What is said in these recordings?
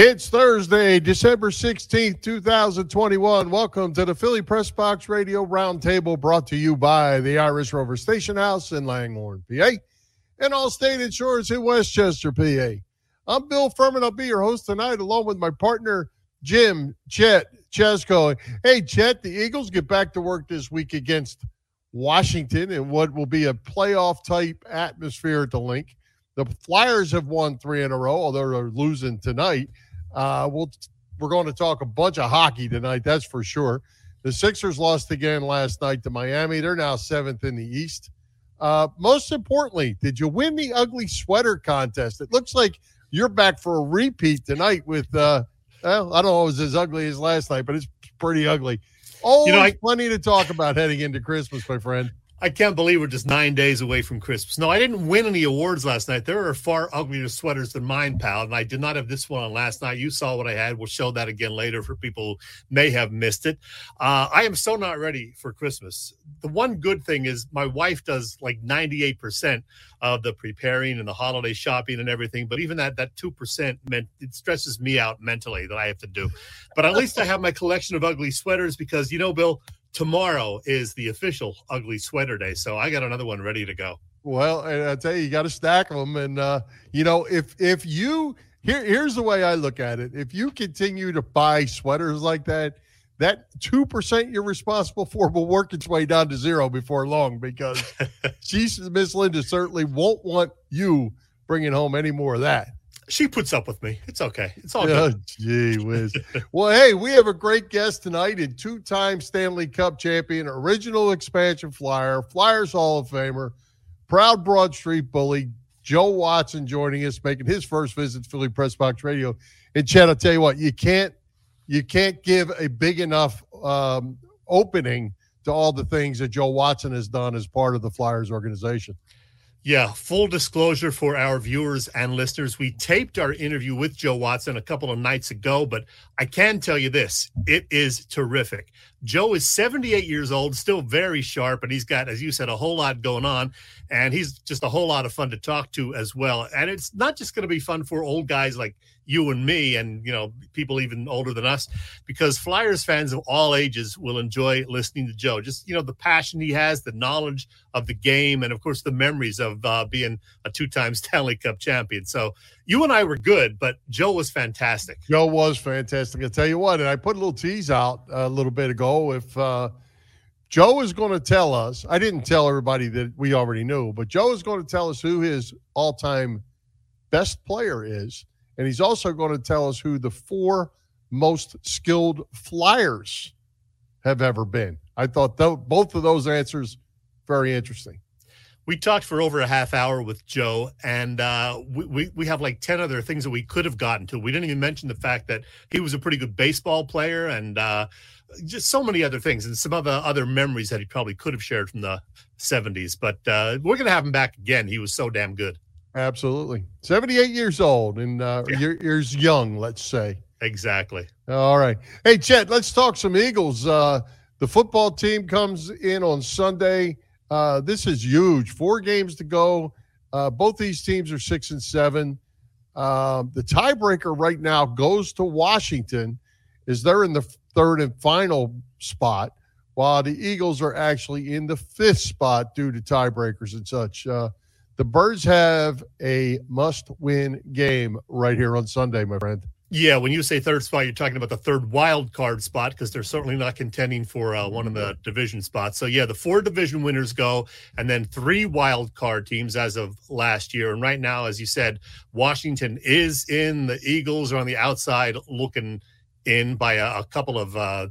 It's Thursday, December 16th, 2021. Welcome to the Philly Press Box Radio Roundtable brought to you by the Irish Rover Station House in Langhorne, PA, and Allstate Insurance in West Chester, PA. I'm Bill Furman. I'll be your host tonight along with my partner, Jim Chet Chesko. Hey, Chet, the Eagles get back to work this week against Washington in what will be a playoff type atmosphere at the Linc. The Flyers have won three in a row, although they're losing tonight. Uh, we'll, we're going to talk a bunch of hockey tonight, that's for sure. The Sixers lost again last night to Miami. They're now seventh in the East. Uh, most importantly, did you win the ugly sweater contest? It looks like you're back for a repeat tonight with, uh, well, I don't know if it was as ugly as last night, but it's pretty ugly. Oh, you know, I, plenty to talk about heading into Christmas, my friend. I can't believe we're just nine days away from Christmas. No, I didn't win any awards last night. There are far uglier sweaters than mine, pal. And I did not have this one on last night. You saw what I had. We'll show that again later for people who may have missed it. Uh, I am so not ready for Christmas. The one good thing is my wife does like 98% of the preparing and the holiday shopping and everything. But even that, that 2% meant it stresses me out mentally that I have to do. But at least I have my collection of ugly sweaters because, you know, Bill, tomorrow is the official ugly sweater day. So I got another one ready to go. Well, I tell you, you got to stack them. And, uh, you know, if, if you, here, here's the way I look at it. If you continue to buy sweaters like that, that 2% you're responsible for will work its way down to zero before long because she's Miss Linda certainly won't want you bringing home any more of that she puts up with me. It's okay. It's all good. Oh, gee whiz. well, hey, we have a great guest tonight and two-time Stanley Cup champion, original expansion flyer, Flyers Hall of Famer, proud Broad Street bully, Joe Watson joining us, making his first visit to Philly Press Box Radio. And Chet, I'll tell you what, you can't you can't give a big enough um, opening to all the things that Joe Watson has done as part of the Flyers organization. Yeah, full disclosure for our viewers and listeners. We taped our interview with Joe Watson a couple of nights ago, but I can tell you this it is terrific. Joe is 78 years old, still very sharp, and he's got, as you said, a whole lot going on. And he's just a whole lot of fun to talk to as well. And it's not just going to be fun for old guys like you and me and you know people even older than us because flyers fans of all ages will enjoy listening to joe just you know the passion he has the knowledge of the game and of course the memories of uh, being a two-time stanley cup champion so you and i were good but joe was fantastic joe was fantastic i tell you what and i put a little tease out a little bit ago if uh, Joe is going to tell us. I didn't tell everybody that we already knew, but Joe is going to tell us who his all time best player is. And he's also going to tell us who the four most skilled flyers have ever been. I thought th- both of those answers very interesting. We talked for over a half hour with Joe, and uh, we, we, we have like 10 other things that we could have gotten to. We didn't even mention the fact that he was a pretty good baseball player and uh, just so many other things and some other other memories that he probably could have shared from the 70s. But uh, we're to have him back again. He was so damn good. Absolutely. 78 years old and uh, yeah. years young, let's say. Exactly. All right. Hey, Chet, let's talk some Eagles. Uh, the football team comes in on Sunday. Uh, this is huge. Four games to go. Uh, both these teams are six and seven. Uh, the tiebreaker right now goes to Washington, is they're in the third and final spot, while the Eagles are actually in the fifth spot due to tiebreakers and such. Uh, the Birds have a must win game right here on Sunday, my friend. Yeah, when you say third spot, you're talking about the third wild card spot because they're certainly not contending for uh, one of the division spots. So, yeah, the four division winners go, and then three wild card teams as of last year. And right now, as you said, Washington is in. The Eagles are on the outside looking in by a, a couple of uh,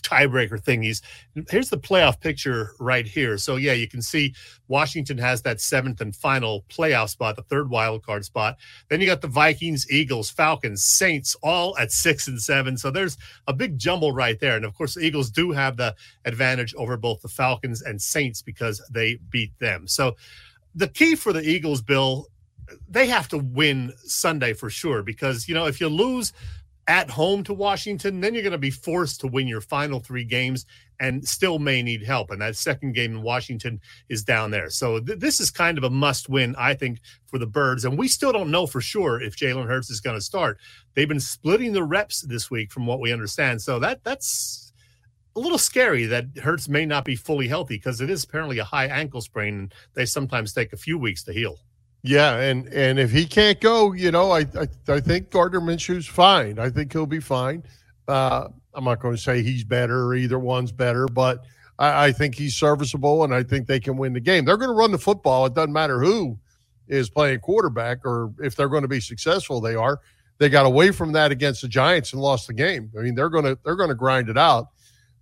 tiebreaker thingies. Here's the playoff picture right here. So yeah, you can see Washington has that seventh and final playoff spot, the third wild card spot. Then you got the Vikings, Eagles, Falcons, Saints, all at six and seven. So there's a big jumble right there. And of course, the Eagles do have the advantage over both the Falcons and Saints because they beat them. So the key for the Eagles, Bill, they have to win Sunday for sure because you know if you lose at home to Washington, then you're going to be forced to win your final three games and still may need help. And that second game in Washington is down there. So th- this is kind of a must win, I think, for the Birds. And we still don't know for sure if Jalen Hurts is going to start. They've been splitting the reps this week, from what we understand. So that that's a little scary that Hurts may not be fully healthy because it is apparently a high ankle sprain. And they sometimes take a few weeks to heal. Yeah, and and if he can't go, you know, I I, I think Gardner Minshew's fine. I think he'll be fine. Uh, I'm not going to say he's better or either one's better, but I, I, think he's serviceable, and I think they can win the game. They're going to run the football. It doesn't matter who is playing quarterback or if they're going to be successful. They are. They got away from that against the Giants and lost the game. I mean, they're going to they're going to grind it out.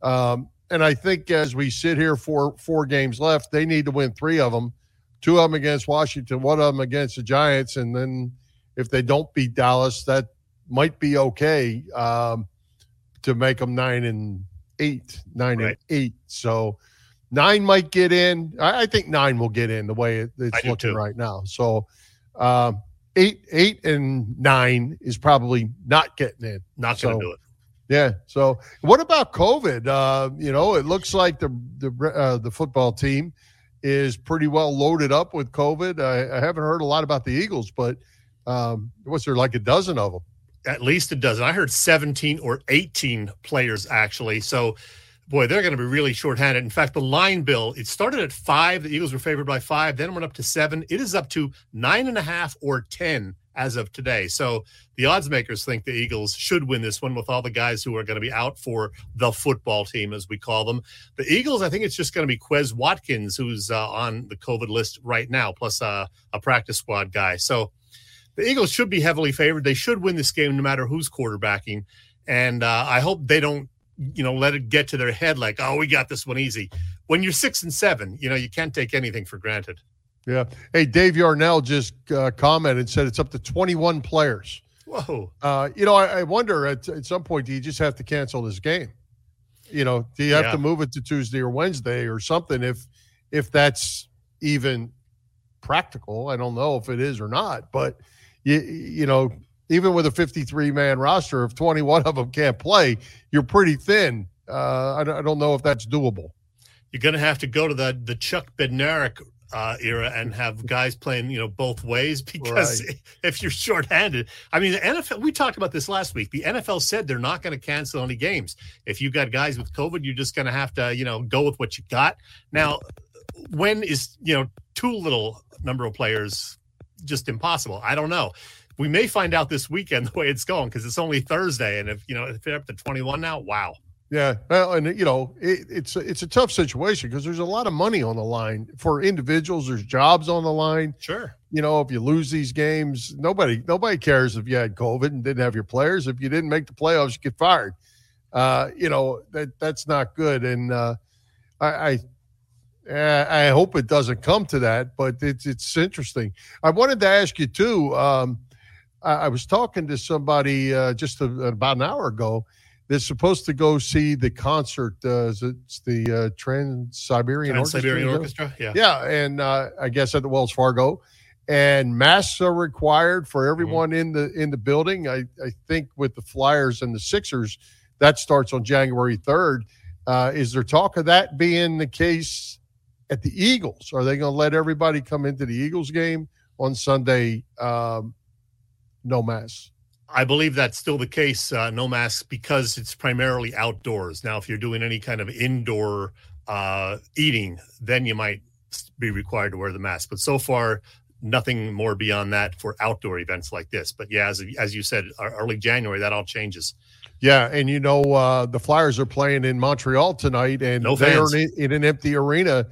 Um, and I think as we sit here for four games left, they need to win three of them. Two of them against Washington, one of them against the Giants, and then if they don't beat Dallas, that might be okay. Um, to make them nine and eight, nine right. and eight. So nine might get in. I, I, think nine will get in the way it, it's looking right now. So um, eight, eight and nine is probably not getting in. Not going to do it. Yeah. So what about COVID? Uh, you know, it looks like the the uh, the football team is pretty well loaded up with COVID. I, I haven't heard a lot about the Eagles, but um, was there like a dozen of them? at least a dozen. I heard 17 or 18 players actually. So, boy, they're going to be really shorthanded. In fact, the line bill, it started at five. The Eagles were favored by five, then went up to seven. It is up to nine and a half or 10 as of today. So the odds makers think the Eagles should win this one with all the guys who are going to be out for the football team, as we call them. The Eagles, I think it's just going to be Quez Watkins, who's uh, on the COVID list right now, plus uh, a practice squad guy. So the Eagles should be heavily favored. They should win this game no matter who's quarterbacking. And uh, I hope they don't, you know, let it get to their head like, oh, we got this one easy. When you're six and seven, you know, you can't take anything for granted. Yeah. Hey, Dave Yarnell just uh, commented and said it's up to 21 players. Whoa. Uh, you know, I, I wonder at, at, some point, do you just have to cancel this game? You know, do you have yeah. to move it to Tuesday or Wednesday or something if if that's even practical? I don't know if it is or not, but – you, you know, even with a 53 man roster, if 21 of them can't play, you're pretty thin. Uh, I, I don't know if that's doable. You're going to have to go to the the Chuck Bednarik uh, era and have guys playing, you know, both ways because right. if you're shorthanded, I mean, the NFL, we talked about this last week. The NFL said they're not going to cancel any games. If you got guys with COVID, you're just going to have to, you know, go with what you got. Now, when is, you know, too little number of players just impossible. I don't know. We may find out this weekend the way it's going because it's only Thursday, and if you know if they're up to twenty one now, wow. Yeah, well, and you know it, it's it's a tough situation because there's a lot of money on the line for individuals. There's jobs on the line. Sure. You know, if you lose these games, nobody nobody cares if you had COVID and didn't have your players. If you didn't make the playoffs, you get fired. Uh, you know that that's not good. And uh, I, I I hope it doesn't come to that, but it's it's interesting. I wanted to ask you too. Um, I, I, was talking to somebody uh, just a, about an hour ago. They're supposed to go see the concert. Uh, it's the uh, Trans Siberian Orchestra. Siberian Orchestra, yeah, yeah, and uh, I guess at the Wells Fargo. And masks are required for mm-hmm. everyone mm-hmm. in the in the building. I, I think with the Flyers and the Sixers, that starts on January third. Uh, is there talk of that being the case at the Eagles? Are they going to let everybody come into the Eagles game on Sunday? Um, no mask. I believe that's still the case. Uh, no masks, because it's primarily outdoors. Now, if you're doing any kind of indoor uh, eating, then you might be required to wear the mask. But so far, nothing more beyond that for outdoor events like this. But yeah, as as you said, early January, that all changes. Yeah, and you know uh, the Flyers are playing in Montreal tonight, and no they are in, in an empty arena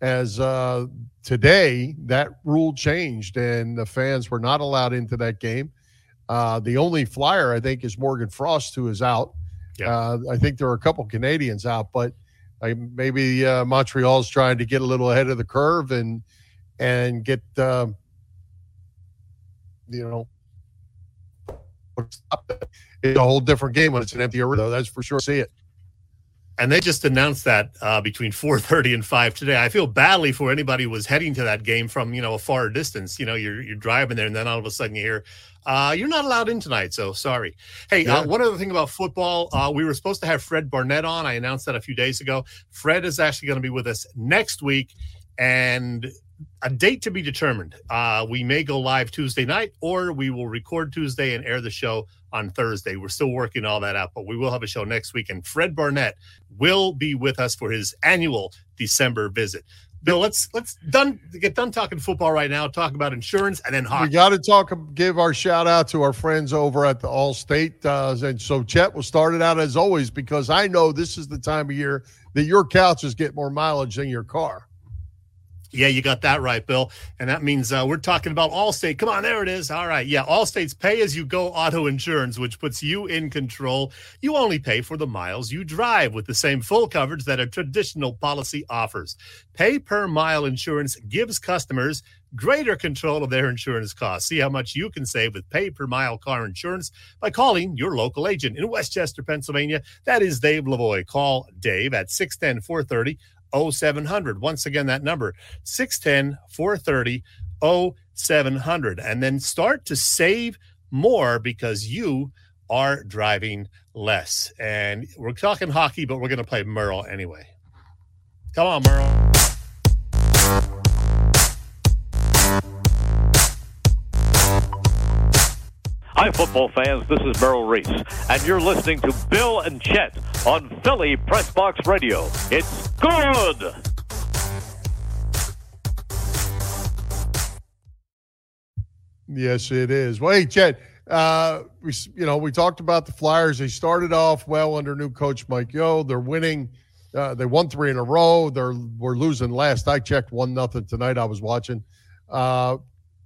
as uh, today that rule changed and the fans were not allowed into that game. Uh, the only flyer I think is Morgan Frost, who is out. Yeah. Uh, I think there are a couple Canadians out, but maybe uh, Montreal's trying to get a little ahead of the curve and and get um, you know it's a whole different game when it's an empty arena. That's for sure. See it. And they just announced that uh, between 4:30 and 5 today. I feel badly for anybody who was heading to that game from you know a far distance. You know, you're you're driving there, and then all of a sudden you hear. Uh, you're not allowed in tonight, so sorry. Hey, uh, yeah. uh, one other thing about football, uh, we were supposed to have Fred Barnett on. I announced that a few days ago. Fred is actually going to be with us next week, and a date to be determined. Uh, we may go live Tuesday night, or we will record Tuesday and air the show on Thursday. We're still working all that out, but we will have a show next week. And Fred Barnett will be with us for his annual December visit. Bill, let's let's done get done talking football right now. Talk about insurance and then hockey. We got to talk. Give our shout out to our friends over at the Allstate. Uh, and so Chet will start it out as always because I know this is the time of year that your couches get more mileage than your car. Yeah, you got that right, Bill. And that means uh, we're talking about Allstate. Come on, there it is. All right. Yeah, Allstate's pay as you go auto insurance, which puts you in control. You only pay for the miles you drive with the same full coverage that a traditional policy offers. Pay per mile insurance gives customers greater control of their insurance costs. See how much you can save with pay per mile car insurance by calling your local agent in West Chester, Pennsylvania. That is Dave Lavoie. Call Dave at 610 430 0700. Once again, that number 610 430 0700. And then start to save more because you are driving less. And we're talking hockey, but we're going to play Merle anyway. Come on, Merle. Hi, football fans. This is Merrill Reese, and you're listening to Bill and Chet on Philly Press Box Radio. It's good. Yes, it is. Well, hey, Chet, uh, we you know we talked about the Flyers. They started off well under new coach Mike Yeo. They're winning. Uh, they won three in a row. They're we're losing last. I checked one nothing tonight. I was watching. Uh,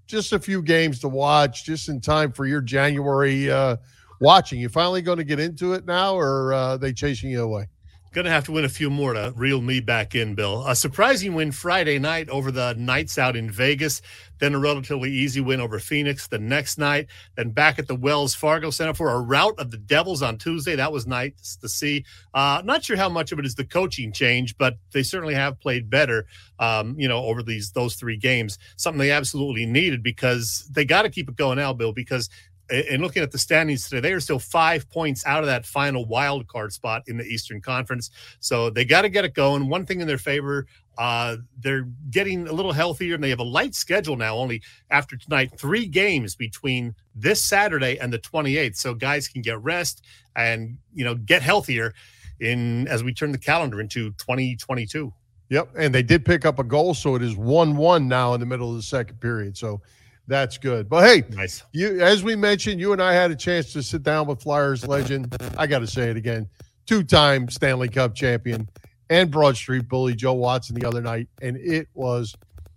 just a few games to watch, just in time for your January uh, watching. You finally going to get into it now, or uh, they chasing you away? Going to have to win a few more to reel me back in, Bill. A surprising win Friday night over the Knights out in Vegas, then a relatively easy win over Phoenix the next night, then back at the Wells Fargo Center for a rout of the Devils on Tuesday. That was nice to see. Uh, not sure how much of it is the coaching change, but they certainly have played better, um, you know, over these those three games. Something they absolutely needed because they got to keep it going now, Bill, because and looking at the standings today, they are still five points out of that final wild card spot in the Eastern Conference. So they got to get it going. One thing in their favor, uh, they're getting a little healthier and they have a light schedule now, only after tonight, three games between this Saturday and the 28th. So guys can get rest and, you know, get healthier in as we turn the calendar into 2022. Yep. And they did pick up a goal. So it is 1 1 now in the middle of the second period. So that's good. But hey, nice. You as we mentioned, you and I had a chance to sit down with Flyers legend. I got to say it again, two-time Stanley Cup champion and Broad Street bully Joe Watson the other night, and it was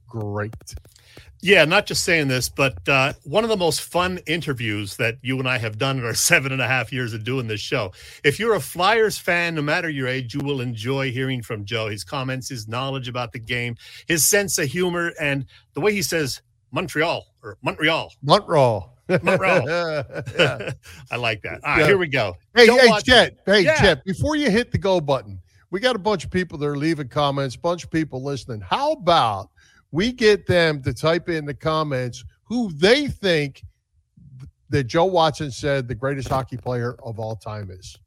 great. Yeah, not just saying this, but uh, one of the most fun interviews that you and I have done in our seven and a half years of doing this show. If you're a Flyers fan, no matter your age, you will enjoy hearing from Joe. His comments, his knowledge about the game, his sense of humor, and the way he says Montreal or Montreal. Montreal. Montreal. yeah. I like that. All right, yeah. here we go. Hey, Don't hey, Chet. Hey, yeah. Chet, before you hit the go button, we got a bunch of people that are leaving comments, bunch of people listening. How about we get them to type in the comments who they think that Joe Watson said the greatest hockey player of all time is?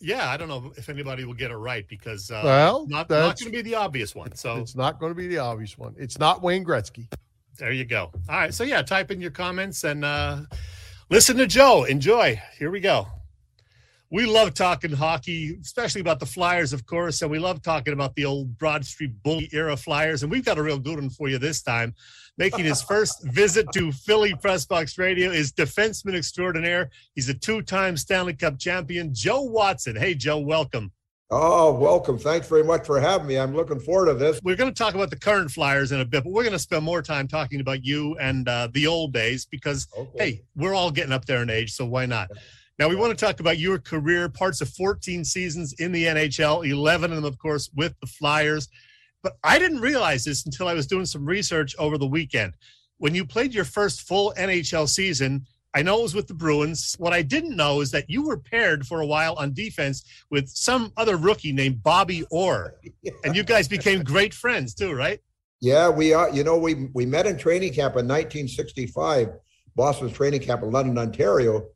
Yeah, I don't know if anybody will get it right because uh, well, not, not going to be the obvious one. So it's not going to be the obvious one. It's not Wayne Gretzky. There you go. All right. So yeah, type in your comments and uh, listen to Joe. Enjoy. Here we go. We love talking hockey, especially about the Flyers, of course, and we love talking about the old Broad Street Bully era Flyers. And we've got a real good one for you this time. Making his first visit to Philly Press Box Radio is defenseman extraordinaire. He's a two-time Stanley Cup champion, Joe Watson. Hey, Joe, welcome. Oh, welcome. Thanks very much for having me. I'm looking forward to this. We're going to talk about the current Flyers in a bit, but we're going to spend more time talking about you and uh, the old days because, okay. hey, we're all getting up there in age, so why not? Now, we want to talk about your career, parts of 14 seasons in the NHL, 11 of them, of course, with the Flyers. But I didn't realize this until I was doing some research over the weekend. When you played your first full NHL season, I know it was with the Bruins. What I didn't know is that you were paired for a while on defense with some other rookie named Bobby Orr, and you guys became great friends too, right? Yeah, we are. You know, we we met in training camp in 1965, Boston's training camp in London, Ontario,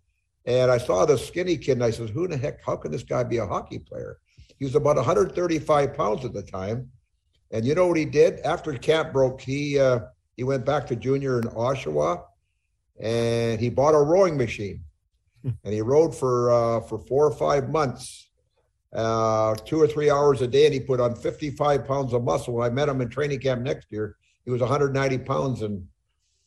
and I saw this skinny kid, and I said, "Who the heck? How can this guy be a hockey player?" He was about 135 pounds at the time, and you know what he did after camp broke? He uh, he went back to junior in Oshawa and he bought a rowing machine hmm. and he rowed for uh, for four or five months uh, two or three hours a day and he put on 55 pounds of muscle when i met him in training camp next year he was 190 pounds and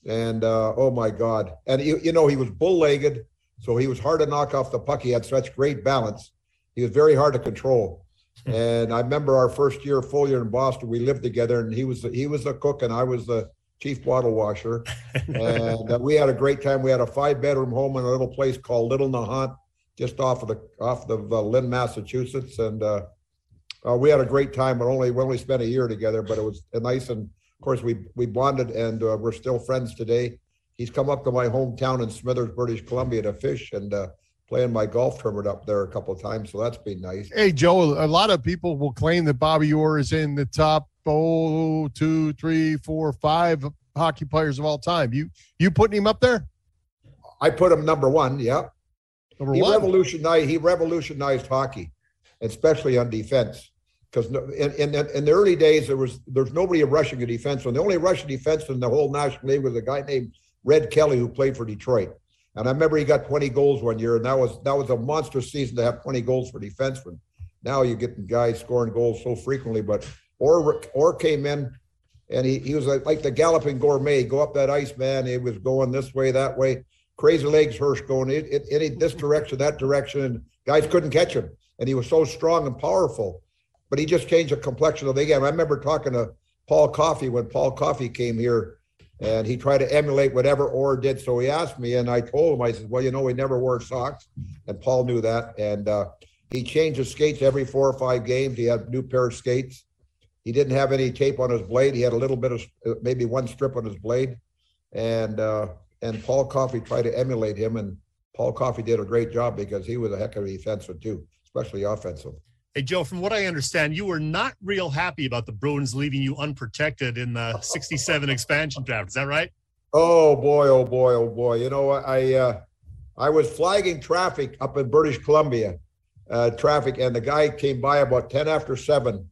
and uh, oh my god and you, you know he was bull-legged so he was hard to knock off the puck he had such great balance he was very hard to control. And i remember our first year full year in boston we lived together and he was he was the cook and i was the chief bottle washer. and uh, we had a great time. We had a five bedroom home in a little place called Little Nahant, just off of the off of uh, Lynn, Massachusetts. And uh, uh, we had a great time. But only we only spent a year together, but it was nice. And of course, we we bonded, and uh, we're still friends today. He's come up to my hometown in Smithers, British Columbia, to fish and uh, playing my golf tournament up there a couple of times. So that's been nice. Hey, Joe, a lot of people will claim that Bobby Orr is in the top oh, two, three, four, five hockey players of all time. You you putting him up there? I put him number one. Yeah. Number he one. revolutionized. He revolutionized hockey, especially on defense. Because in, in, in the early days, there was there's nobody rushing a defenseman. The only Russian defenseman in the whole National League was a guy named Red Kelly who played for Detroit. And I remember he got 20 goals one year, and that was that was a monster season to have 20 goals for defensemen. Now you get guys scoring goals so frequently, but Orr Orr came in and he, he was like, like the galloping gourmet. Go up that ice, man. He was going this way, that way. Crazy legs, Hirsch going it, it, any this direction, that direction, and guys couldn't catch him. And he was so strong and powerful, but he just changed the complexion of the game. I remember talking to Paul Coffey when Paul Coffey came here, and he tried to emulate whatever Orr did. So he asked me, and I told him, I said, "Well, you know, we never wore socks," and Paul knew that, and uh, he changed his skates every four or five games. He had a new pair of skates he didn't have any tape on his blade. He had a little bit of uh, maybe one strip on his blade, and uh, and Paul Coffey tried to emulate him, and Paul Coffey did a great job because he was a heck of a defenseman too, especially offensive. Hey Joe, from what I understand, you were not real happy about the Bruins leaving you unprotected in the '67 expansion draft. Is that right? Oh boy, oh boy, oh boy. You know, I uh, I was flagging traffic up in British Columbia, uh, traffic, and the guy came by about ten after seven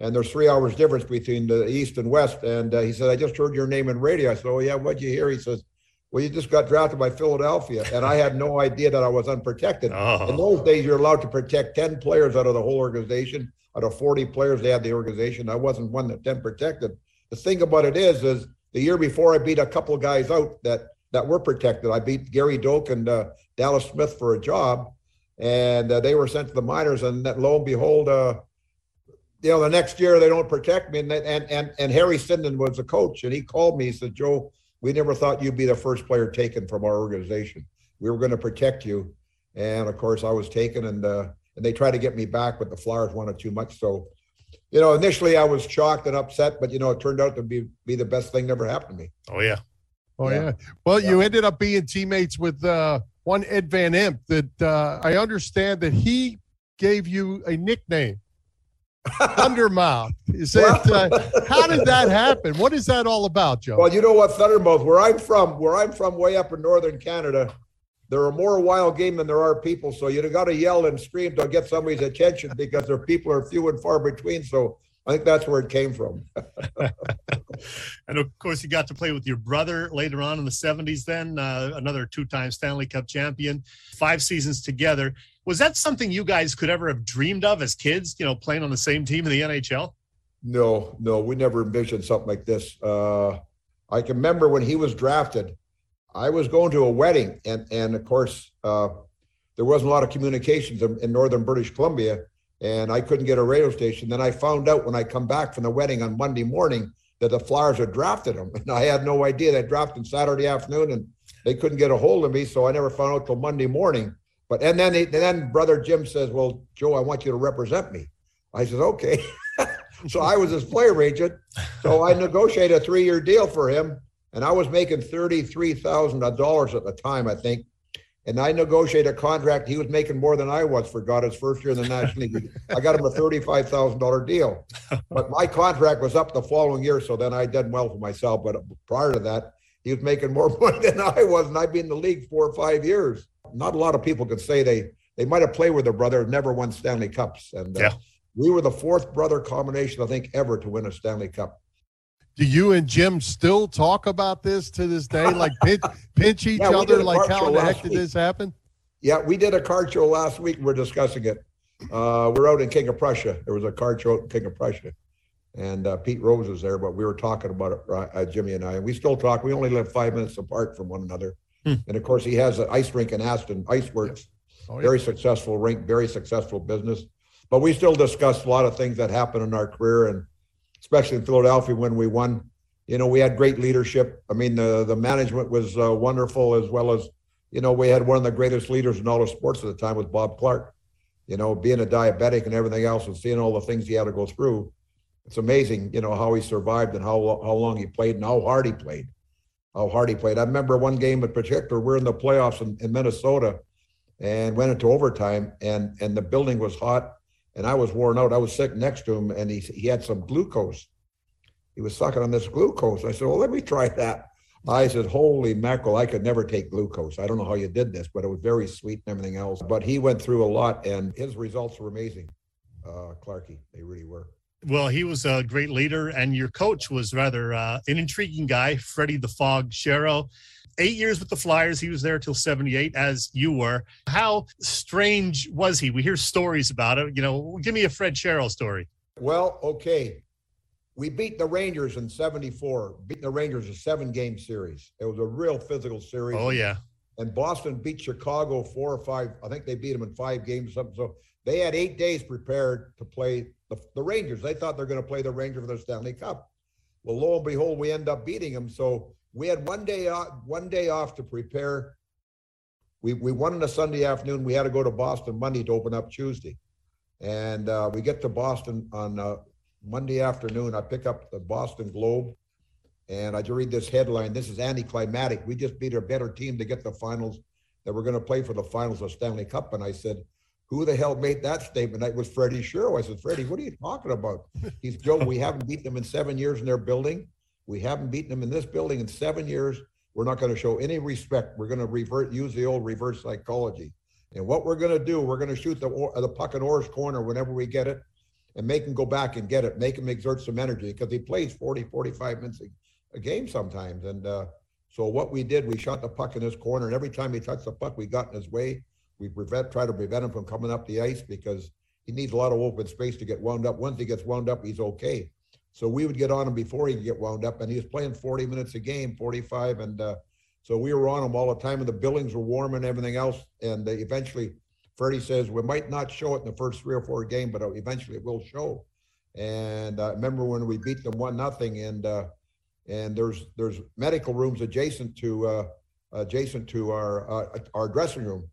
and there's three hours difference between the east and west. And uh, he said, "I just heard your name in radio." I said, "Oh yeah, what'd you hear?" He says, "Well, you just got drafted by Philadelphia," and I had no idea that I was unprotected. Oh. In those days, you're allowed to protect ten players out of the whole organization. Out of 40 players they had the organization, I wasn't one that 10 protected. The thing about it is, is the year before I beat a couple of guys out that that were protected. I beat Gary Doak and uh, Dallas Smith for a job, and uh, they were sent to the minors. And lo and behold, uh, you know, the next year they don't protect me. And and and, and Harry Sinden was the coach, and he called me. He said, "Joe, we never thought you'd be the first player taken from our organization. We were going to protect you." And of course, I was taken, and uh, and they tried to get me back, but the Flyers wanted too much. So, you know, initially I was shocked and upset, but you know, it turned out to be be the best thing that ever happened to me. Oh yeah, oh yeah. yeah. Well, yeah. you ended up being teammates with uh, one Ed Van Impe. That uh, I understand that he gave you a nickname. Thundermouth. Is it? Uh, how did that happen? What is that all about, Joe? Well, you know what, Thundermouth. Where I'm from, where I'm from, way up in northern Canada, there are more wild game than there are people. So you got to yell and scream to get somebody's attention because their people are few and far between. So I think that's where it came from. and of course, you got to play with your brother later on in the 70s, then uh, another two time Stanley Cup champion, five seasons together. Was that something you guys could ever have dreamed of as kids, you know, playing on the same team in the NHL? No, no, we never envisioned something like this. Uh, I can remember when he was drafted, I was going to a wedding, and and of course, uh, there wasn't a lot of communications in, in, northern British Columbia, and I couldn't get a radio station. Then I found out when I come back from the wedding on Monday morning that the Flyers had drafted him, and I had no idea they drafted him Saturday afternoon, and they couldn't get a hold of me, so I never found out till Monday morning. But and then he, then brother Jim says, "Well, Joe, I want you to represent me." I said, "Okay." so I was his player agent. So I negotiated a three-year deal for him, and I was making thirty-three thousand dollars at the time, I think. And I negotiated a contract. He was making more than I was for God his first year in the National League. I got him a thirty-five thousand dollar deal, but my contract was up the following year. So then I did well for myself. But prior to that, he was making more money than I was, and I've been in the league four or five years. Not a lot of people could say they they might have played with their brother, never won Stanley Cups, and uh, Yeah. we were the fourth brother combination I think ever to win a Stanley Cup. Do you and Jim still talk about this to this day? Like pinch, pinch each Yeah, other? Like how the heck did week. this happen? Yeah, we did a card show last week. We're discussing it. Uh, we're out in King of Prussia. There was a card show in King of Prussia, and uh, Pete Rose was there. But we were talking about it, uh, Jimmy and I, and we still talk. We only live five minutes apart from one another. Hmm. And of course, he has an ice rink in Aston, Ice Works. Oh, yeah. very successful rink, very successful business. But we still discuss a lot of things that happened in our career, and especially in Philadelphia when we won. You know, we had great leadership. I mean, the the management was uh, wonderful, as well as you know, we had one of the greatest leaders in all of sports at the time was Bob Clarke. You know, being a diabetic and everything else, and seeing all the things he had to go through, it's amazing. You know how he survived and how how long he played and how hard he played, how hard he played. I remember one game in particular. We're in the playoffs in, in Minnesota, and went into overtime and and the building was hot and I was worn out. I was sitting next to him and he he had some glucose. He was sucking on this glucose. I said, "Well, let me try that." I said, "Holy mackerel! I could never take glucose. I don't know how you did this, but it was very sweet and everything else." But he went through a lot, and his results were amazing. Uh, Clarkie, they really were. Well, he was a great leader, and your coach was rather uh, an intriguing guy, Freddie the Fog Shero. Eight years with the Flyers. He was there till 78, as you were. How strange was he? We hear stories about it. You know, give me a Fred Shero story. Well, okay. We beat the Rangers in 74, beat the Rangers a seven game series. It was a real physical series. Oh, yeah. And Boston beat Chicago four or five. I think they beat them in five games or something. So they had eight days prepared to play the, the Rangers. They thought they're going to play the Rangers for the Stanley Cup. Well, lo and behold, we end up beating them. So we had one day off, one day off to prepare. We we won on a Sunday afternoon. We had to go to Boston Monday to open up Tuesday, and uh, we get to Boston on uh, Monday afternoon. I pick up the Boston Globe, and I just read this headline. This is anticlimactic. We just beat a better team to get the finals. That we're going to play for the finals of Stanley Cup. And I said, "Who the hell made that statement?" That was Freddie Shero. I said, "Freddie, what are you talking about?" He's Joe. We haven't beat them in seven years in their building. We haven't beaten them in this building in seven years. We're not going to show any respect. We're going to revert, use the old reverse psychology. And what we're going to do, we're going to shoot the the puck in Orr's corner whenever we get it, and make him go back and get it. Make him exert some energy because he plays 40, 45 minutes a, a game sometimes. And uh, so what we did, we shot the puck in his corner, and every time he touched the puck, we got in his way. We prevent, try to prevent him from coming up the ice because he needs a lot of open space to get wound up. Once he gets wound up, he's okay. So we would get on him before he could get wound up, and he was playing 40 minutes a game, 45, and uh, so we were on him all the time, and the buildings were warm and everything else. And uh, eventually, Freddie says we might not show it in the first three or four game, but uh, eventually it will show. And I remember when we beat them one nothing, and uh, and there's there's medical rooms adjacent to uh, adjacent to our uh, our dressing room,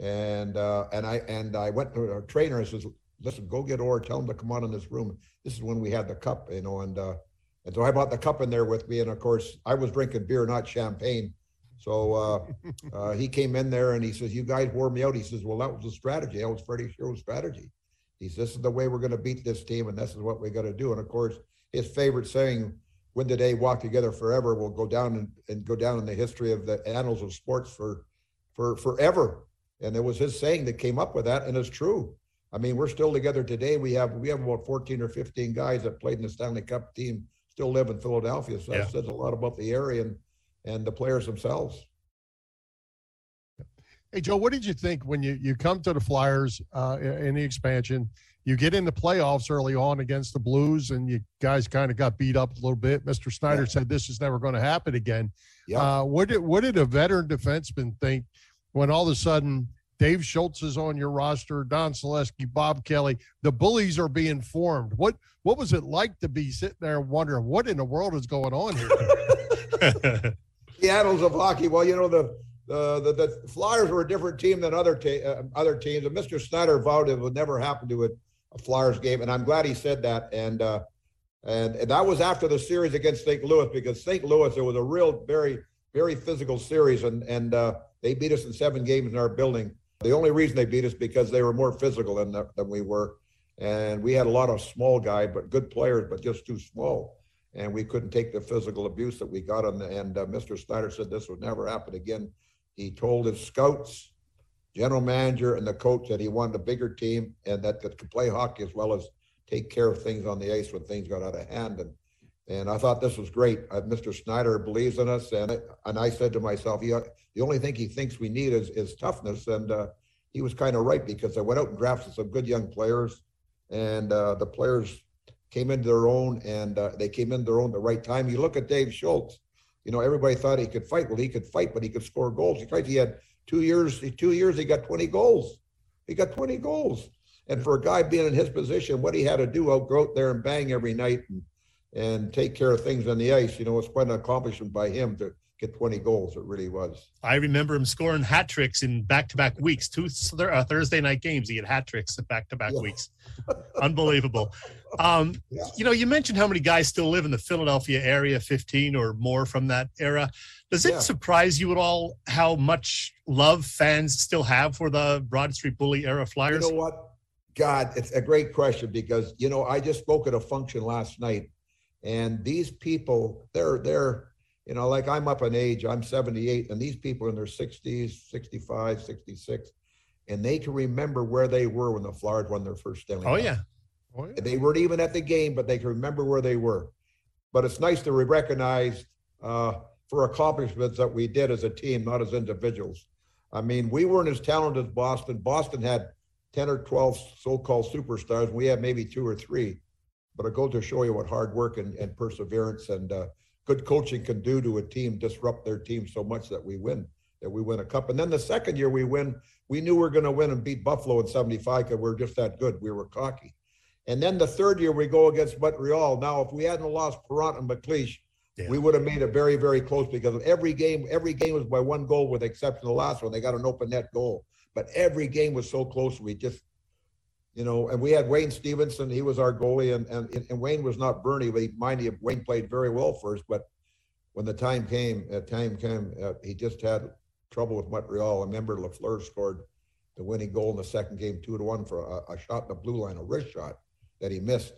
and uh, and I and I went to our trainer. I says, "Listen, go get Orr. Tell him to come on in this room." This is when we had the cup, you know, and uh, and so I brought the cup in there with me, and of course I was drinking beer, not champagne. So uh, uh, he came in there and he says, "You guys wore me out." He says, "Well, that was the strategy. That was Freddie Shero's strategy." He says, "This is the way we're going to beat this team, and this is what we got to do." And of course, his favorite saying, "When the day, walk together forever," will go down and, and go down in the history of the annals of sports for for forever. And it was his saying that came up with that, and it's true. I mean, we're still together today. We have we have about 14 or 15 guys that played in the Stanley Cup team still live in Philadelphia. So Yeah. that says a lot about the area and and the players themselves. Hey, Joe, what did you think when you, you come to the Flyers uh, in the expansion? You get in the playoffs early on against the Blues, and you guys kind of got beat up a little bit. Mr. Snyder Yeah. said this is never going to happen again. Yeah. Uh, what did what did a veteran defenseman think when all of a sudden Dave Schultz is on your roster, Don Saleski, Bob Kelly, the bullies are being formed? What what was it like to be sitting there wondering what in the world is going on here? the annals of hockey. Well, you know the the the, the Flyers were a different team than other uh, other teams, and Mr. Snyder vowed it would never happen to a, a Flyers game, and I'm glad he said that. And uh, And, and that was after the series against St. Louis because St. Louis, it was a real, very, very physical series. And, and uh, they beat us in seven games in our building. The only reason they beat us because they were more physical than, than we were. And we had a lot of small guys, but good players, but just too small. And we couldn't take the physical abuse that we got. On and uh, Mr. Snyder said this would never happen again. He told his scouts, general manager, and the coach that he wanted a bigger team and that, could play hockey as well as take care of things on the ice when things got out of hand. And and I thought this was great. Uh, Mr. Snyder believes in us, and and I said to myself, he, the only thing he thinks we need is is toughness, and uh, he was kind of right because I went out and drafted some good young players, and uh, the players came into their own, and uh, they came into their own the right time. You look at Dave Schultz, you know everybody thought he could fight. Well, he could fight, but he could score goals. He He had two years. Two years, he got 20 goals. He got 20 goals. And for a guy being in his position, what he had to do, I'll go out there and bang every night and and take care of things on the ice. You know, it's quite an accomplishment by him to get 20 goals. It really was. I remember him scoring hat tricks in back to back weeks, two uh, Thursday night games. He had hat tricks at back to back weeks. Unbelievable. Um, yeah. You know, you mentioned how many guys still live in the Philadelphia area, 15 or more from that era. Does it yeah. surprise you at all how much love fans still have for the Broad Street Bully era Flyers? You know what? God, it's a great question because, you know, I just spoke at a function last night and these people, they're they're you know, like I'm up in age, I'm 78, and these people in their 60s, 65, 66, and they can remember where they were when the Flyers won their first Stanley oh, Yeah. oh, yeah. They weren't even at the game, but they can remember where they were. But it's nice to be recognized uh, for accomplishments that we did as a team, not as individuals. I mean, we weren't as talented as Boston. Boston had 10 or 12 so called superstars. We had maybe two or three. But it goes to show you what hard work and, and perseverance and uh, good coaching can do to a team, disrupt their team so much that we win, that we win a cup. And then the second year we win, we knew we were going to win and beat Buffalo in 75 because we are just that good. We were cocky. And then the third year we go against Montreal. Now, if we hadn't lost Parent and MacLeish, yeah. we would have made it very, very close because every game, every game was by one goal with the exception of the last one. They got an open net goal. But every game was so close. We just you know, and we had Wayne Stephenson. He was our goalie, and and, and Wayne was not Bernie, but he, mind you, Wayne played very well us. But when the time came, uh, time came, uh, he just had trouble with Montreal. I remember Lafleur scored the winning goal in the second game, two to one for a, a shot in the blue line, a wrist shot that he missed.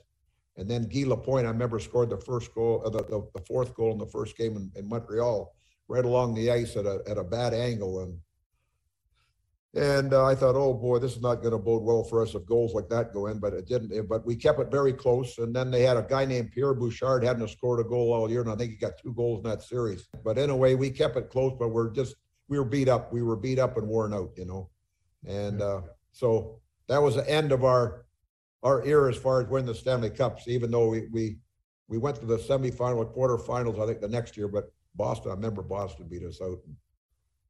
And then Guy Lapointe, I remember, scored the first goal, uh, the, the, the, fourth goal in the first game in, in Montreal, right along the ice at a, at a bad angle. And and uh, I thought, oh boy, this is not going to bode well for us if goals like that go in, but it didn't. But we kept it very close. And then they had a guy named Pierre Bouchard hadn't scored a goal all year, and I think he got two goals in that series. But anyway, we kept it close, but we're just we were beat up. We were beat up and worn out, you know. And uh, so that was the end of our our era as far as winning the Stanley Cups. Even though we we we went to the semifinal, quarterfinals, I think the next year. But Boston, I remember Boston beat us out.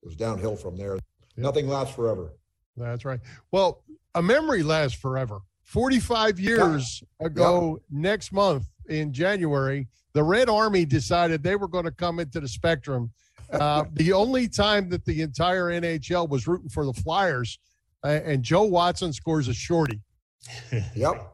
It was downhill from there. Yep. Nothing lasts forever. That's right. Well, a memory lasts forever. 45 years yeah. ago, yeah. next month in January, the Red Army decided they were going to come into the spectrum. Uh, the only time that the entire NHL was rooting for the Flyers, uh, and Joe Watson scores a shorty. yep.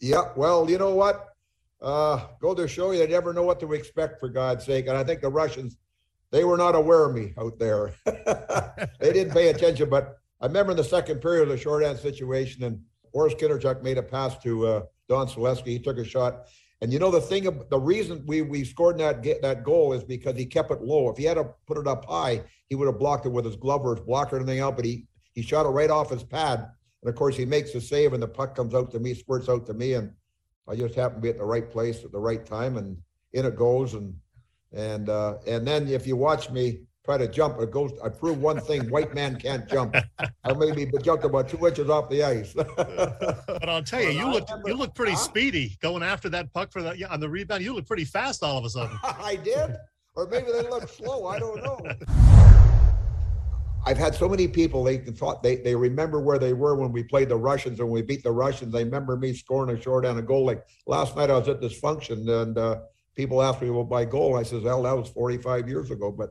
Yeah, well, you know what? Uh, go to show you they never know what to expect for God's sake. And I think the Russians, they were not aware of me out there. they didn't pay attention. But I remember in the second period of the shorthand situation, and Orest Kindrachuk made a pass to uh, Don Saleski. He took a shot. And you know the thing, the reason we we scored that that goal is because he kept it low. If he had to put it up high, he would have blocked it with his glove or his blocker or anything else. But he he shot it right off his pad and of course, he makes the save, and the puck comes out to me, squirts out to me, and I just happen to be at the right place at the right time, and in it goes. And and uh, and then if you watch me try to jump, it goes. I prove one thing: white man can't jump. I maybe but jumped about two inches off the ice. but I'll tell you, you look you look pretty huh? speedy going after that puck for the yeah, on the rebound. You look pretty fast all of a sudden. I did, or maybe they look slow. I don't know. I've had so many people they thought they, they remember where they were when we played the Russians and we beat the Russians. They remember me scoring a short on a goal. Like last night, I was at this function and uh, people asked me, "Well, my goal?" I says, "Well, that was 45 years ago." But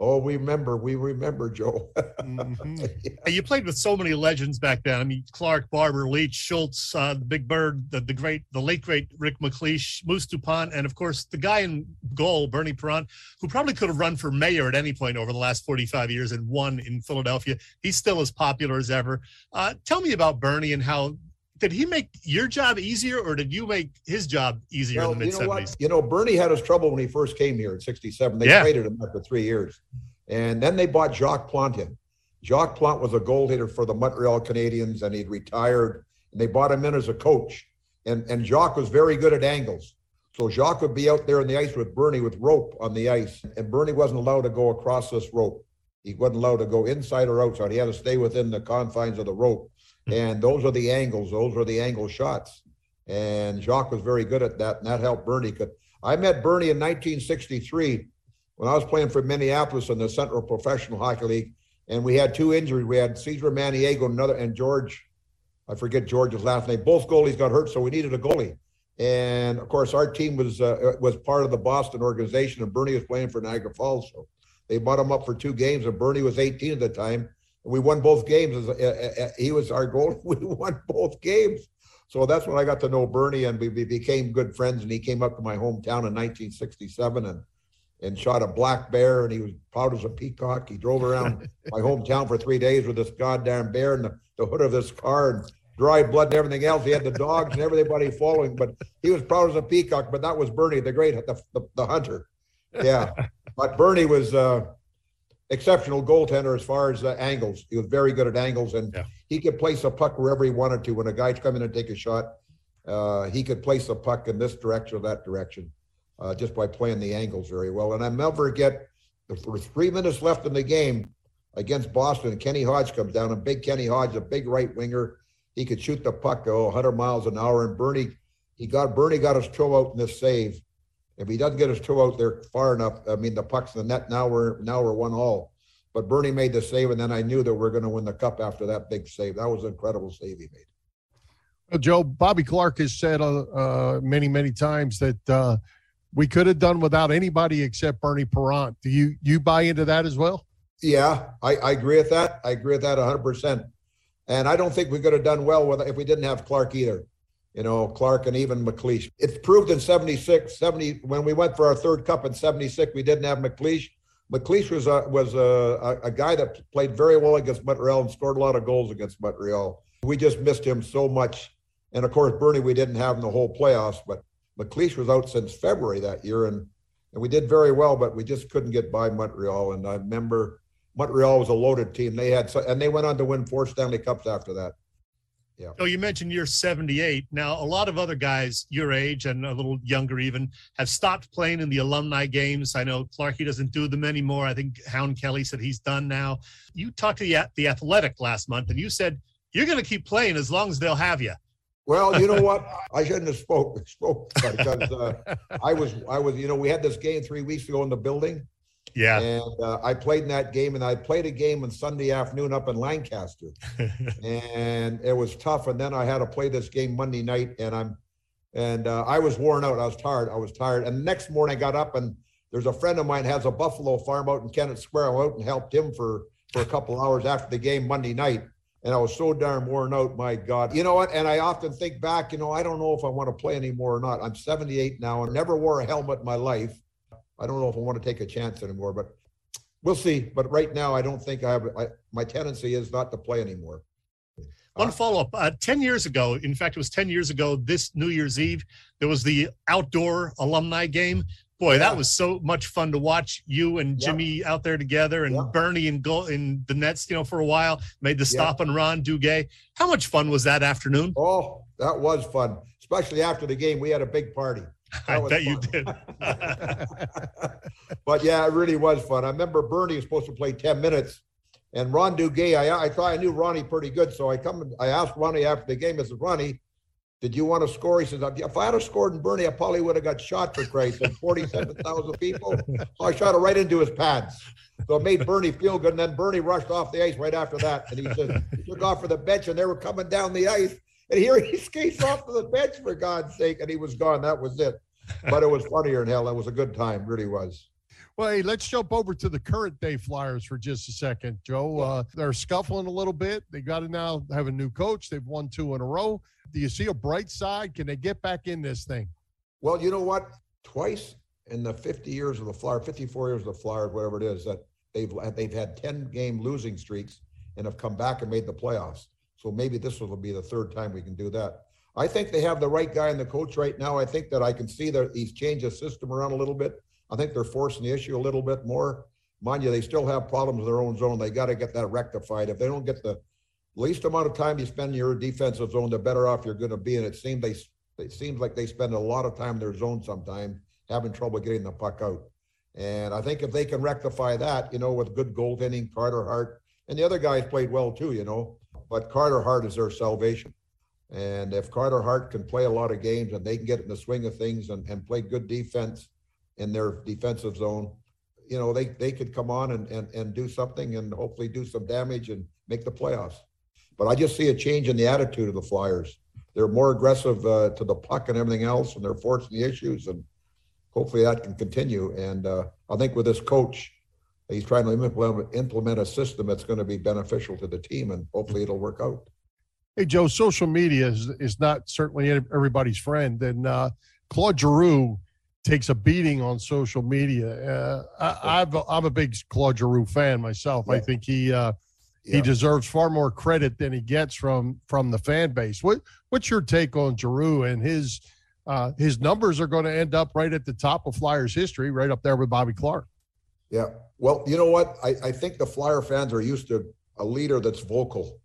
Oh, we remember. We remember, Joe. mm-hmm. yeah. You played with so many legends back then. I mean, Clarke, Barber, Leach, Schultz, uh, the Big Bird, the, the great, the late great Rick MacLeish, Moose Dupont, and of course the guy in goal, Bernie Parent, who probably could have run for mayor at any point over the last 45 years and won in Philadelphia. He's still as popular as ever. Uh, tell me about Bernie and how did he make your job easier or did you make his job easier well, in the mid 70s? You, know you know, Bernie had his trouble when he first came here in 67. They yeah. traded him after three years. And then they bought Jacques Plante in. Jacques Plante was a goal hitter for the Montreal Canadiens and he'd retired. And they bought him in as a coach. And, and Jacques was very good at angles. So Jacques would be out there in the ice with Bernie with rope on the ice. And Bernie wasn't allowed to go across this rope. He wasn't allowed to go inside or outside. He had to stay within the confines of the rope. And those are the angles. Those are the angle shots. And Jacques was very good at that, and that helped Bernie. I met Bernie in 1963 when I was playing for Minneapolis in the Central Professional Hockey League, and we had two injuries. We had Cesar Maniago, another, and George. I forget George's last name. Both goalies got hurt, so we needed a goalie. And of course, our team was uh, was part of the Boston organization, and Bernie was playing for Niagara Falls. So they bought him up for two games, and Bernie was 18 at the time, we won both games. Uh, uh, uh, he was our goal. We won both games. So that's when I got to know Bernie, and we, we became good friends. And he came up to my hometown in 1967 and and shot a black bear, and he was proud as a peacock. He drove around my hometown for three days with this goddamn bear in the, the hood of this car and dry blood and everything else. He had the dogs and everybody following, but he was proud as a peacock. But that was Bernie, the great, the, the, the hunter. Yeah. But Bernie was, uh, exceptional goaltender as far as uh, angles. He was very good at angles, and yeah. he could place a puck wherever he wanted to. When a guy's coming in and take a shot, uh, he could place a puck in this direction or that direction uh, just by playing the angles very well. And I never forget, for three minutes left in the game against Boston, Kenny Hodge comes down, and big Kenny Hodge, a big right winger, he could shoot the puck oh, 100 miles an hour. And Bernie, he got Bernie got his toe out in this save if he doesn't get his two out there far enough, I mean, the puck's in the net. Now we're now we're one all. But Bernie made the save, and then I knew that we're going to win the cup after that big save. That was an incredible save he made. Well, Joe, Bobby Clarke has said uh, uh, many, many times that uh, we could have done without anybody except Bernie Parent. Do you you buy into that as well? Yeah, I, I agree with that. I agree with that 100. percent And I don't think we could have done well with if we didn't have Clarke either you know, Clarke and even MacLeish. It's proved in 76, 70, when we went for our third cup in 76, we didn't have MacLeish. MacLeish was a, was a, a, guy that played very well against Montreal and scored a lot of goals against Montreal. We just missed him so much. And of course, Bernie, we didn't have in the whole playoffs, but MacLeish was out since February that year. And, and we did very well, but we just couldn't get by Montreal. And I remember Montreal was a loaded team. They had, and they went on to win four Stanley Cups after that. Yeah. So you mentioned you're 78. Now, a lot of other guys your age and a little younger even have stopped playing in the alumni games. I know Clarkie doesn't do them anymore. I think Hound Kelly said he's done now. You talked to the, the Athletic last month and you said you're going to keep playing as long as they'll have you. Well, you know what? I shouldn't have spoke spoke because uh, I was I was you know we had this game three weeks ago in the building, yeah. And uh, I played in that game, and I played a game on Sunday afternoon up in Lancaster, and it was tough. And then I had to play this game Monday night, and I'm, and uh, I was worn out. I was tired. I was tired. And the next morning, I got up, and there's a friend of mine has a buffalo farm out in Kennett Square. I went out and helped him for for a couple hours after the game Monday night. And I was so darn worn out, my God. You know what? And I often think back, you know, I don't know if I want to play anymore or not. I'm 78 now and never wore a helmet in my life. I don't know if I want to take a chance anymore, but we'll see. But right now, I don't think I have. I, my tendency is not to play anymore. One uh, follow up. Uh, 10 years ago, in fact, it was 10 years ago this New Year's Eve, there was the outdoor alumni game. Boy, yeah. that was so much fun to watch you and Jimmy yeah. out there together and yeah. Bernie and go in the nets, you know, for a while, made the stop on Ron Duguay. How much fun was that afternoon? Oh, that was fun, especially after the game. We had a big party. I bet fun. you did. but yeah, it really was fun. I remember Bernie was supposed to play 10 minutes, and Ron Duguay, I, I thought I knew Ronnie pretty good. So I come, and I asked Ronnie after the game, I said, Ronnie, did you want to score? He says, if I had scored in Bernie, I probably would have got shot for Christ. And 47,000 people. So I shot it right into his pads. So it made Bernie feel good. And then Bernie rushed off the ice right after that. And he said, he took off for the bench and they were coming down the ice. And here he skates off to the bench for God's sake. And he was gone. That was it. But it was funnier in hell. It was a good time. Really was. Well, hey, let's jump over to the current day Flyers for just a second, Joe. Uh, they're scuffling a little bit. They got to now have a new coach. They've won two in a row. Do you see a bright side? Can they get back in this thing? Well, you know what? Twice in the 50 years of the Flyers, 54 years of the Flyers, whatever it is, that they've they've had 10 game losing streaks and have come back and made the playoffs. So maybe this will be the third time we can do that. I think they have the right guy in the coach right now. I think that I can see that he's changed the system around a little bit. I think they're forcing the issue a little bit more. Mind you, they still have problems in their own zone. They got to get that rectified. If they don't get the least amount of time you spend in your defensive zone, the better off you're going to be. And it seems they it seems like they spend a lot of time in their zone sometimes, having trouble getting the puck out. And I think if they can rectify that, you know, with good goaltending, Carter Hart, and the other guys played well too, you know, but Carter Hart is their salvation. And if Carter Hart can play a lot of games and they can get in the swing of things and, and play good defense in their defensive zone, you know, they, they could come on and, and, and do something and hopefully do some damage and make the playoffs. But I just see a change in the attitude of the Flyers. They're more aggressive uh, to the puck and everything else, and they're forcing the issues. And hopefully that can continue. And uh, I think with this coach, he's trying to implement, implement a system that's going to be beneficial to the team, and hopefully it'll work out. Hey, Joe, social media is, is not certainly everybody's friend. And uh, Claude Giroux takes a beating on social media. Uh, I, am a big Claude Giroux fan myself. Yeah. I think he uh, yeah. he deserves far more credit than he gets from from the fan base. What what's your take on Giroux and his uh, his numbers are going to end up right at the top of Flyers history, right up there with Bobby Clarke. Yeah. Well, you know what? I, I think the Flyer fans are used to a leader that's vocal.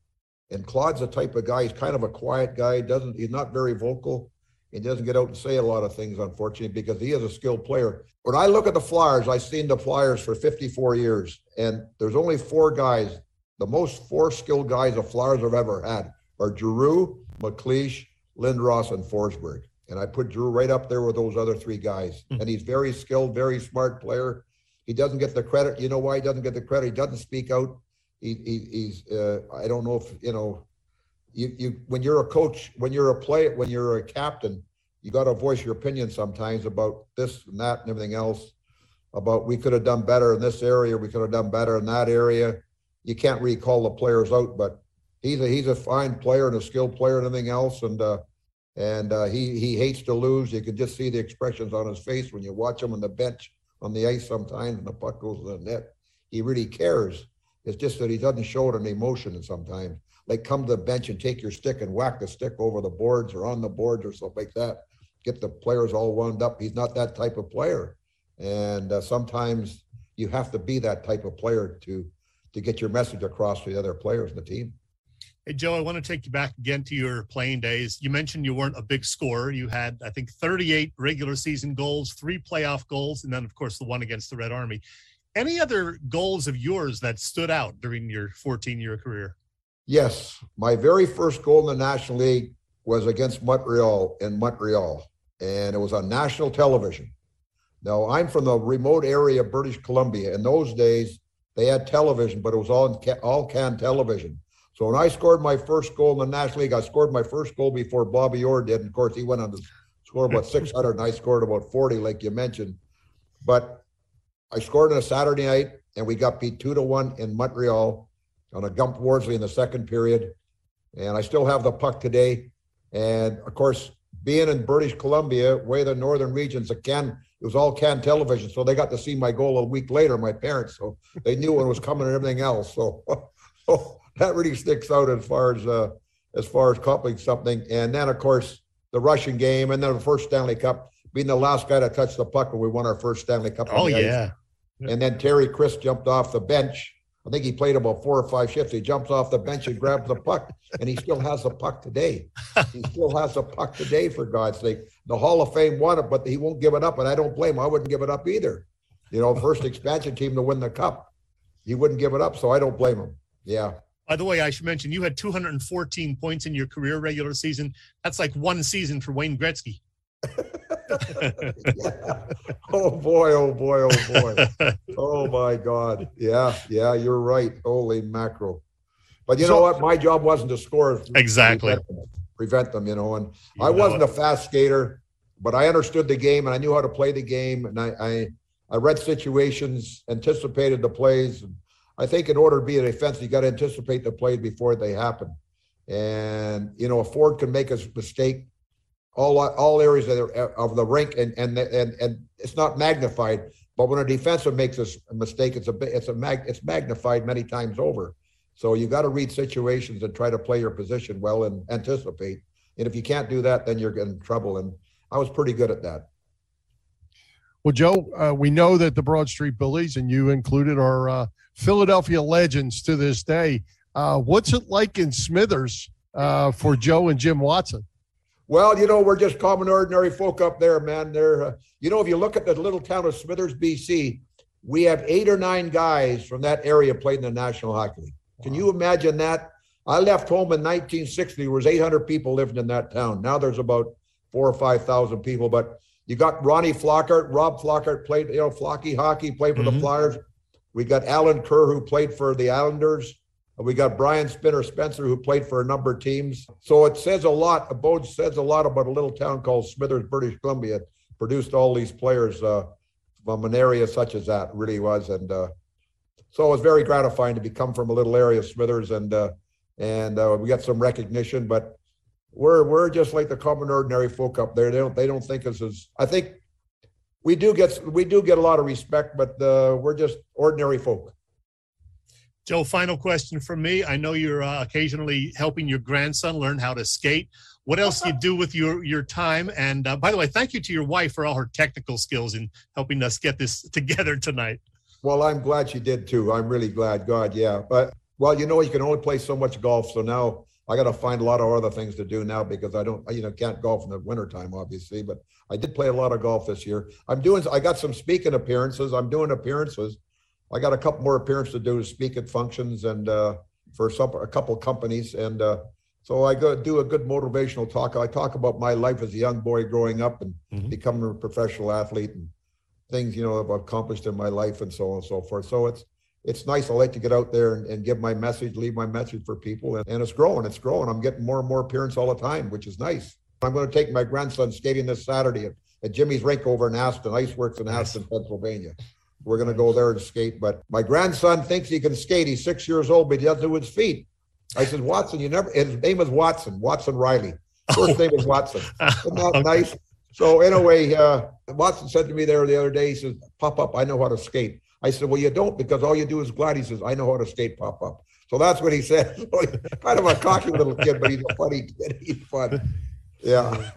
And Claude's the type of guy, he's kind of a quiet guy, doesn't he's not very vocal. He doesn't get out and say a lot of things, unfortunately, because he is a skilled player. When I look at the Flyers, I've seen the Flyers for 54 years, and there's only four guys, the most four skilled guys the Flyers have ever had are Giroux, MacLeish, Lindros, and Forsberg. And I put Drew right up there with those other three guys. Mm-hmm. And he's very skilled, very smart player. He doesn't get the credit. You know why he doesn't get the credit? He doesn't speak out. He, he he's uh, I don't know if you know you you when you're a coach, when you're a player, when you're a captain, you got to voice your opinion sometimes about this and that and everything else. About we could have done better in this area, we could have done better in that area. You can't really call the players out, but he's a he's a fine player and a skilled player and everything else, and uh, and uh, he he hates to lose. You can just see the expressions on his face when you watch him on the bench on the ice sometimes, and the puck goes in the net. He really cares. It's just that he doesn't show it in emotion sometimes. Like come to the bench and take your stick and whack the stick over the boards or on the boards or something like that. Get the players all wound up. He's not that type of player, and uh, sometimes you have to be that type of player to to get your message across to the other players in the team. Hey, Joe, I want to take you back again to your playing days. You mentioned you weren't a big scorer. You had, I think, 38 regular season goals, three playoff goals, and then, of course, the one against the Red Army. Any other goals of yours that stood out during your 14 year career? Yes. My very first goal in the National League was against Montreal in Montreal, and it was on national television. Now, I'm from the remote area of British Columbia. In those days, they had television, but it was all, all can television. So when I scored my first goal in the National League, I scored my first goal before Bobby Orr did. And of course, he went on to score about 600, and I scored about 40, like you mentioned. But I scored on a Saturday night, and we got beat two to one in Montreal on a Gump Worsley in the second period. And I still have the puck today. And of course, being in British Columbia, way the northern regions, it can it was all can television, so they got to see my goal a week later. My parents, so they knew when it was coming and everything else. So, so that really sticks out as far as uh, as far as coupling something. And then of course the Russian game, and then the first Stanley Cup, being the last guy to touch the puck when we won our first Stanley Cup. Oh yeah. And then Terry Crisp jumped off the bench. I think he played about four or five shifts. He jumps off the bench and grabs the puck, and he still has the puck today. He still has the puck today, for God's sake. The Hall of Fame won it, but he won't give it up, and I don't blame him. I wouldn't give it up either. You know, first expansion team to win the cup. He wouldn't give it up, so I don't blame him. Yeah. By the way, I should mention you had 214 points in your career regular season. That's like one season for Wayne Gretzky. yeah. Oh boy, oh boy, oh boy. oh my God. Yeah, yeah, you're right. Holy mackerel. But you so, know what? My job wasn't to score. Exactly. Prevent them, prevent them you know. And you I wasn't it. a fast skater, but I understood the game and I knew how to play the game. And I, I, I read situations, anticipated the plays. And I think in order to be a defense, you got to anticipate the plays before they happen. And, you know, a Ford can make a mistake all all areas of the, of the rink, and and and and it's not magnified. But when a defensive makes a mistake, it's a it's a mag it's magnified many times over. So you got to read situations and try to play your position well and anticipate. And if you can't do that, then you're in trouble. And I was pretty good at that. Well, Joe, uh, we know that the Broad Street Bullies and you included are uh, Philadelphia legends to this day. Uh, what's it like in Smithers uh, for Joe and Jim Watson? Well, you know, we're just common, ordinary folk up there, man. They're, uh, you know, if you look at the little town of Smithers, BC, we have eight or nine guys from that area played in the National Hockey League. Wow. Can you imagine that? I left home in 1960. There was 800 people living in that town. Now there's about four or five thousand people. But you got Ronnie Flockhart, Rob Flockhart played, you know, Flocky hockey, played for mm-hmm. the Flyers. We got Alan Kerr, who played for the Islanders. We got Brian Spinner Spencer, who played for a number of teams. So it says a lot. Abode says a lot about a little town called Smithers, British Columbia. Produced all these players uh, from an area such as that. Really was, and uh, so it was very gratifying to become from a little area, Smithers, and uh, and uh, we got some recognition. But we're we're just like the common ordinary folk up there. They don't they don't think us as I think we do get we do get a lot of respect, but uh, we're just ordinary folk. Joe, final question from me. I know you're uh, occasionally helping your grandson learn how to skate. What else do you do with your your time? And uh, by the way, thank you to your wife for all her technical skills in helping us get this together tonight. Well, I'm glad she did too. I'm really glad. God, yeah. But well, you know, you can only play so much golf. So now I got to find a lot of other things to do now because I don't, you know, can't golf in the wintertime, obviously. But I did play a lot of golf this year. I'm doing. I got some speaking appearances. I'm doing appearances I got a couple more appearances to do to speak at functions and uh, for some a couple companies, and uh, so I go do a good motivational talk. I talk about my life as a young boy growing up and mm-hmm. becoming a professional athlete and things you know I've accomplished in my life and so on and so forth. So it's it's nice. I like to get out there and, and give my message, leave my message for people, and, and it's growing. It's growing. I'm getting more and more appearances all the time, which is nice. I'm going to take my grandson skating this Saturday at, at Jimmy's rink over in Aston, Iceworks in Aston, Pennsylvania. We're going to go there and skate. But my grandson thinks he can skate. He's six years old, but he doesn't do his feet. I said, Watson, you never, his name is Watson, Watson Riley. First name is Watson. Isn't that okay. nice? So, anyway, uh, Watson said to me there the other day, he says, Pop up, I know how to skate. I said, Well, you don't because all you do is glide. He says, I know how to skate, pop up. So that's what he said. kind of a cocky little kid, but he's a funny kid. He's fun. Yeah.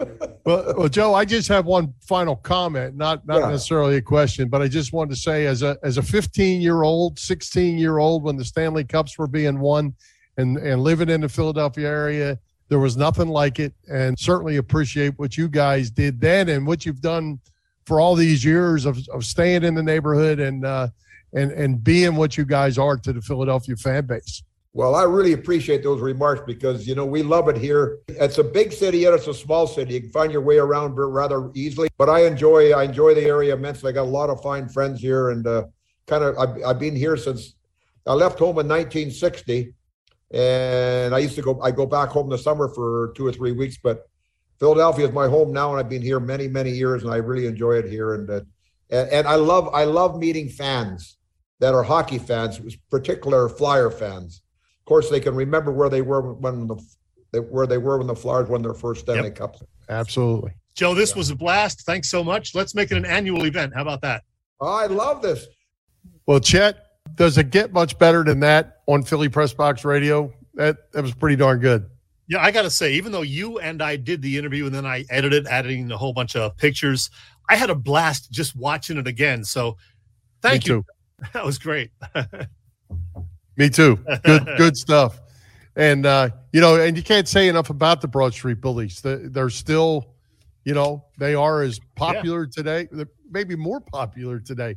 well, well, Joe, I just have one final comment, not not yeah. necessarily a question, but I just wanted to say, as a as a 15 year old, 16 year old, when the Stanley Cups were being won, and and living in the Philadelphia area, there was nothing like it, and certainly appreciate what you guys did then and what you've done for all these years of of staying in the neighborhood and uh, and and being what you guys are to the Philadelphia fan base. Well, I really appreciate those remarks because you know we love it here. It's a big city, yet it's a small city. You can find your way around rather easily. But I enjoy I enjoy the area immensely. I got a lot of fine friends here, and uh, kind of I've, I've been here since I left home in 1960, and I used to go I go back home in the summer for two or three weeks. But Philadelphia is my home now, and I've been here many many years, and I really enjoy it here. And uh, and, and I love I love meeting fans that are hockey fans, particular Flyer fans of course, they can remember where they were when the where they were when the Flyers won their first Stanley yep. Cup. Absolutely, Joe. This yeah. was a blast. Thanks so much. Let's make it an annual event. How about that? Oh, I love this. Well, Chet, does it get much better than that on Philly Press Box Radio? That that was pretty darn good. Yeah, I got to say, even though you and I did the interview and then I edited, adding a whole bunch of pictures, I had a blast just watching it again. So, thank Me you. Too. That was great. Me too. Good, good stuff. And uh, you know, and you can't say enough about the Broad Street Bullies. They're still, you know, they are as popular yeah. today, maybe more popular today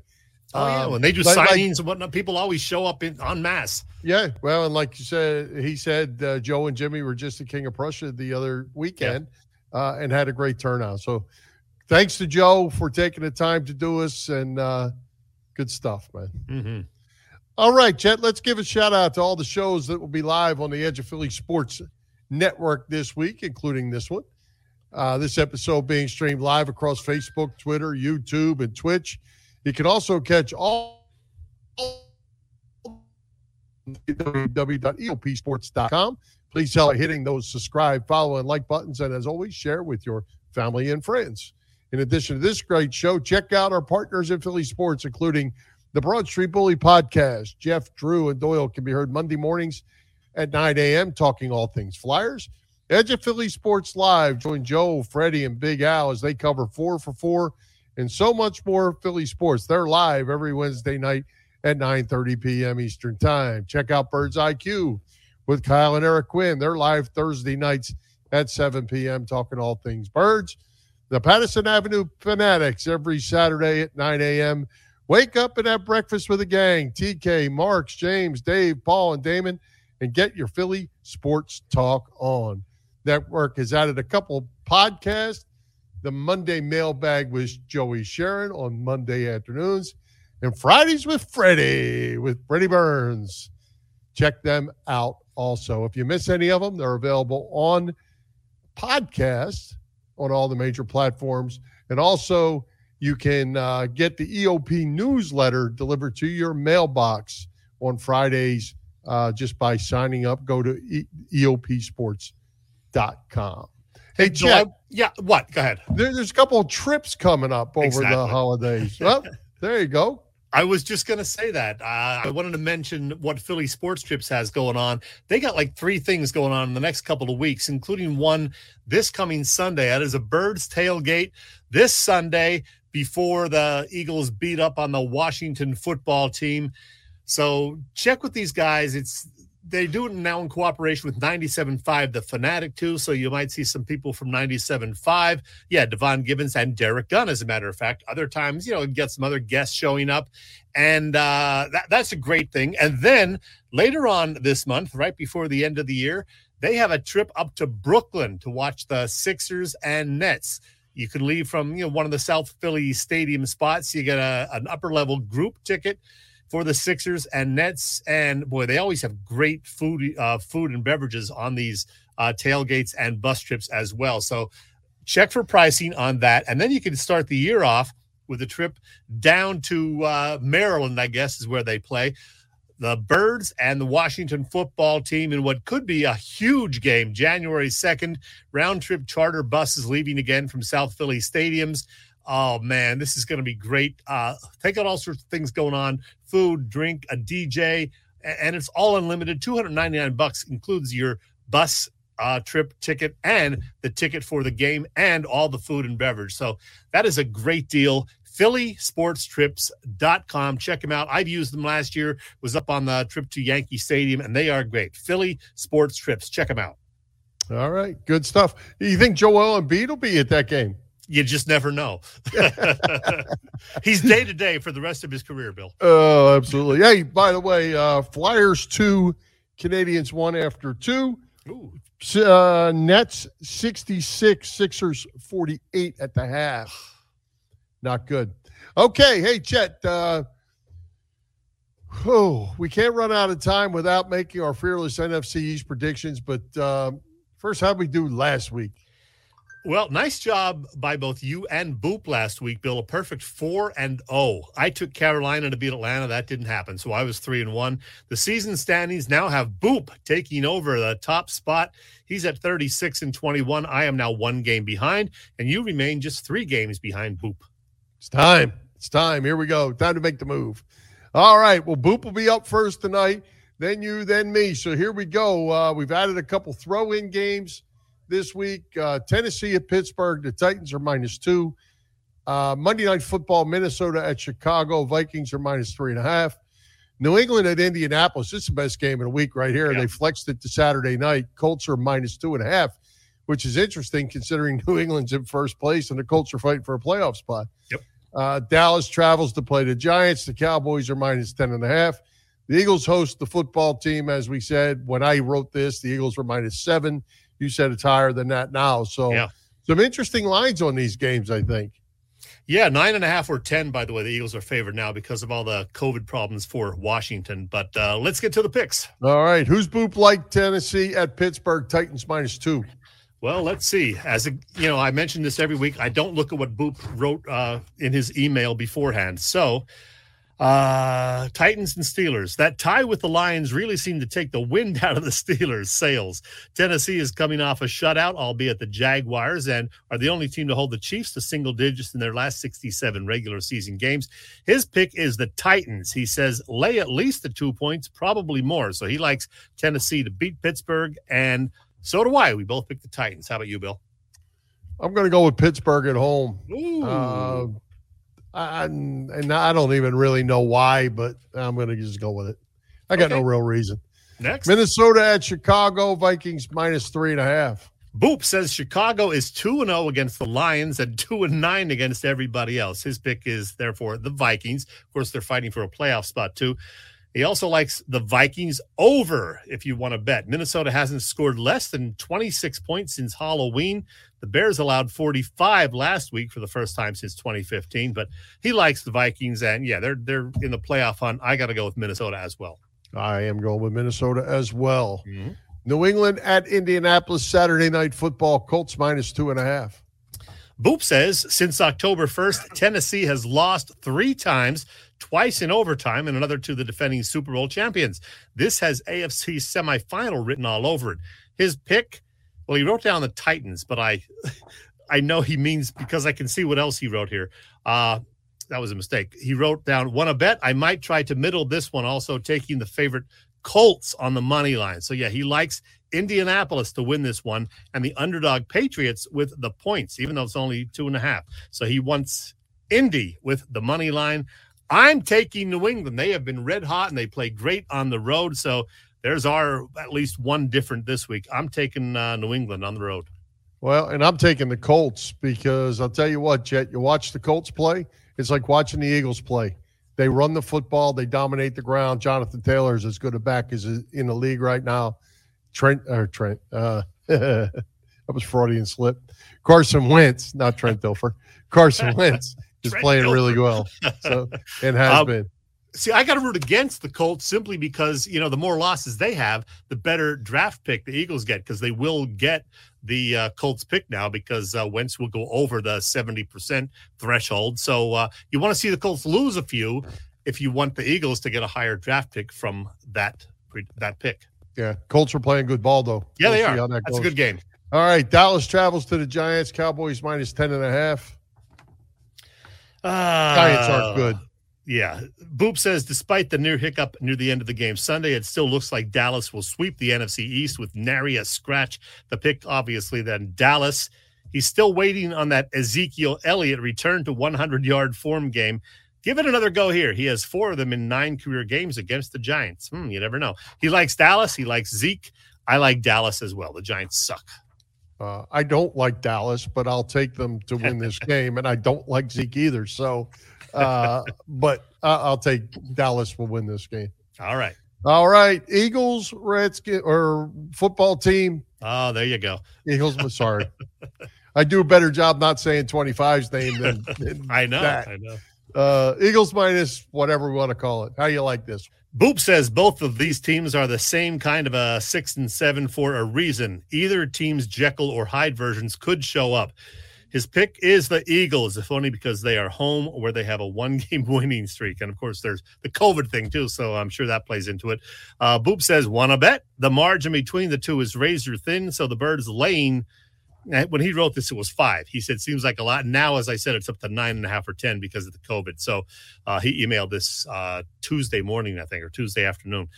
Oh yeah, Um, when they do like- like- signings and whatnot, people always show up in en masse. Yeah, well, and like you said, he said uh, Joe and Jimmy were just the king of Prussia the other weekend, uh, and had a great turnout. So, thanks to Joe for taking the time to do us, and uh, good stuff, man. hmm All right, Chet, let's give a shout out to all the shows that will be live on the Edge of Philly Sports Network this week, including this one. Uh, this episode being streamed live across Facebook, Twitter, YouTube, and Twitch. You can also catch all www.eopsports.com. Please help by hitting those subscribe, follow, and like buttons. And as always, share with your family and friends. In addition to this great show, check out our partners in Philly sports, including the Broad Street Bully podcast. Jeff, Drew, and Doyle can be heard Monday mornings at 9 a.m. talking all things Flyers. Edge of Philly Sports Live. Join Joe, Freddie, and Big Al as they cover four for four and so much more Philly sports. They're live every Wednesday night at 9:30 p.m. Eastern Time. Check out Birds IQ with Kyle and Eric Quinn. They're live Thursday nights at 7 p.m. talking all things birds. The Patterson Avenue Fanatics every Saturday at 9 a.m. Wake up and have breakfast with the gang. TK, Marks, James, Dave, Paul, and Damon, and get your Philly sports talk on. Network has added a couple podcasts. The Monday mailbag was Joey Sharon on Monday afternoons, and Fridays with Freddie with Freddie Burns. Check them out also. If you miss any of them, they're available on podcasts on all the major platforms. And also, you can uh, get the EOP newsletter delivered to your mailbox on Fridays uh, just by signing up. Go to e- eopsports.com. Hey, I- yeah, what? Go ahead. there, there's a couple of trips coming up over the holidays. Well, there you go. I was just going to say that. Uh, I wanted to mention what Philly Sports Trips has going on. They got like three things going on in the next couple of weeks, including one this coming Sunday. That is a Birds tailgate this Sunday before the Eagles beat up on the Washington football team. So check with these guys. It's they do it now in cooperation with 97.5 The Fanatic too. So you might see some people from 97.5. Yeah, Devon Givens and Derrick Gunn, as a matter of fact. Other times, you know, get some other guests showing up. And uh, that, that's a great thing. And then later on this month, right before the end of the year, they have a trip up to Brooklyn to watch the Sixers and Nets. You can leave from you know one of the South Philly stadium spots. You get a, an upper level group ticket for the Sixers and Nets, and boy, they always have great food, uh, food and beverages on these uh, tailgates and bus trips as well. So check for pricing on that, and then you can start the year off with a trip down to uh, Maryland. I guess is where they play the Birds and the Washington football team in what could be a huge game, January 2nd. Round trip charter buses leaving again from South Philly stadiums. Oh man, this is going to be great. Uh, take out all sorts of things going on food, drink, a DJ, and it's all unlimited. 299 bucks includes your bus uh, trip ticket and the ticket for the game and all the food and beverage. So that is a great deal. PhillySportsTrips.com. Check them out. I've used them last year, was up on the trip to Yankee Stadium, and they are great. Philly Sports Trips. Check them out. All right, good stuff. You think Joel Embiid will be at that game? You just never know. He's day to day for the rest of his career, Bill. Oh, absolutely. Hey, by the way, uh, Flyers two, Canadiens one after two. Ooh. Uh, Nets 66, Sixers 48 at the half. Not good. Okay. Hey, Chet. Uh, oh, we can't run out of time without making our fearless NFC East predictions. But um, first, how'd we do last week? Well, nice job by both you and Boop last week, Bill. A perfect four and oh. I took Carolina to beat Atlanta. That didn't happen. So I was three and one. The season standings now have Boop taking over the top spot. He's at 36 and 21. I am now one game behind, and you remain just three games behind Boop. It's time. It's time. Here we go. Time to make the move. All right. Well, Boop will be up first tonight. Then you, then me. So here we go. Uh, we've added a couple throw in games this week. Uh, Tennessee at Pittsburgh. The Titans are minus two. Uh, Monday Night Football, Minnesota at Chicago. Vikings are minus three and a half. New England at Indianapolis. This is the best game in a week right here. Yeah. They flexed it to Saturday night. Colts are minus two and a half, which is interesting considering New England's in first place and the Colts are fighting for a playoff spot. Yep. Uh, Dallas travels to play the Giants. The Cowboys are minus 10 and a half. The Eagles host the football team, as we said. When I wrote this, the Eagles were minus seven. You said it's higher than that now. So Yeah. some interesting lines on these games, I think. Yeah, nine and a half or ten. By the way, the Eagles are favored now because of all the COVID problems for Washington. But uh, let's get to the picks. All right. Who's Boop like Tennessee at Pittsburgh? Titans minus two. Well, let's see. As a, you know, I mentioned this every week. I don't look at what Boop wrote uh, in his email beforehand. So, uh, Titans and Steelers. That tie with the Lions really seemed to take the wind out of the Steelers' sails. Tennessee is coming off a shutout, albeit the Jaguars, and are the only team to hold the Chiefs to single digits in their last 67 regular season games. His pick is the Titans. He says lay at least the two points, probably more. So he likes Tennessee to beat Pittsburgh, and so do I. We both picked the Titans. How about you, Bill? I'm going to go with Pittsburgh at home. Ooh. Uh, I, and I don't even really know why, but I'm going to just go with it. I got Okay. no real reason. Next. Minnesota at Chicago, Vikings minus three and a half. Boop says Chicago is 2 and 0 against the Lions and 2 and 9 against everybody else. His pick is therefore the Vikings. Of course, they're fighting for a playoff spot too. He also likes the Vikings over if you want to bet. Minnesota hasn't scored less than 26 points since Halloween. The Bears allowed 45 last week for the first time since 2015, but he likes the Vikings and yeah, they're they're in the playoff hunt. I got to go with Minnesota as well. I am going with Minnesota as well. Mm-hmm. New England at Indianapolis, Saturday night football, Colts minus two and a half. Boop says since October 1st, Tennessee has lost three times, twice in overtime, and another to the defending Super Bowl champions. This has AFC semifinal written all over it. His pick, well, he wrote down the Titans, but I I know he means because I can see what else he wrote here. Uh that was a mistake. He wrote down one a bet. I might try to middle this one, also taking the favorite Colts on the money line. So yeah, he likes Indianapolis to win this one and the underdog Patriots with the points, even though it's only two and a half. So he wants Indy with the money line. I'm taking New England. They have been red hot and they play great on the road. So there's our at least one different this week. I'm taking uh, New England on the road. Well, and I'm taking the Colts because I'll tell you what, Chet, you watch the Colts play, it's like watching the Eagles play. They run the football, they dominate the ground. Jonathan Taylor is as good a back as in the league right now. Trent or Trent, uh, that was Freudian slip. Carson Wentz, not Trent Dilfer. Carson Wentz is Trent playing really well. So it has Um, been. See, I got to root against the Colts simply because, you know, the more losses they have, the better draft pick the Eagles get because they will get the uh, Colts pick now because uh, Wentz will go over the 70% threshold. So uh, you want to see the Colts lose a few if you want the Eagles to get a higher draft pick from that that pick. Yeah, Colts are playing good ball though. Yeah, We'll they are. that That's a good game. All right, Dallas travels to the Giants. Cowboys minus ten and a half. Giants Uh, aren't good. Yeah. Boop says despite the near hiccup near the end of the game Sunday, it still looks like Dallas will sweep the NFC East with nary a scratch. The pick, obviously, then Dallas. He's still waiting on that Ezekiel Elliott return to 100 yard form game. Give it another go here. He has four of them in nine career games against the Giants. Hmm, you never know. He likes Dallas. He likes Zeke. I like Dallas as well. The Giants suck. Uh, I don't like Dallas, but I'll take them to win this game, and I don't like Zeke either. So, uh, but I'll take Dallas will win this game. All right. All right, Eagles, Redskins, or football team. Oh, there you go. Eagles. I'm sorry, I do a better job not saying 25's name than, than I know. that. I know. Uh, Eagles minus whatever we want to call it. How you like this? Boop says both of these teams are the same kind of a six and seven for a reason. Either team's Jekyll or Hyde versions could show up. His pick is the Eagles, if only because they are home where they have a one game winning streak. And of course, there's the COVID thing too. So I'm sure that plays into it. Uh, Boop says, want to bet? The margin between the two is razor thin. So the Birds laying. Eh, When he wrote this, it was five. He said, seems like a lot. Now, as I said, it's up to nine and a half or 10 because of the COVID. So uh, he emailed this uh, Tuesday morning, I think, or Tuesday afternoon.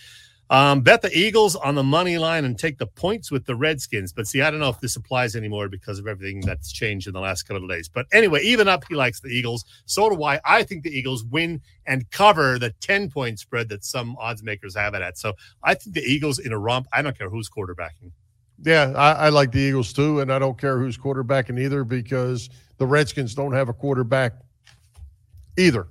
Um, bet the Eagles on the money line and take the points with the Redskins. But see, I don't know if this applies anymore because of everything that's changed in the last couple of days. But anyway, even up, he likes the Eagles. So do I. I think the Eagles win and cover the 10 point spread that some odds makers have it at. So I think the Eagles in a romp. I don't care who's quarterbacking. Yeah, I, I like the Eagles too, and I don't care who's quarterbacking either because the Redskins don't have a quarterback either.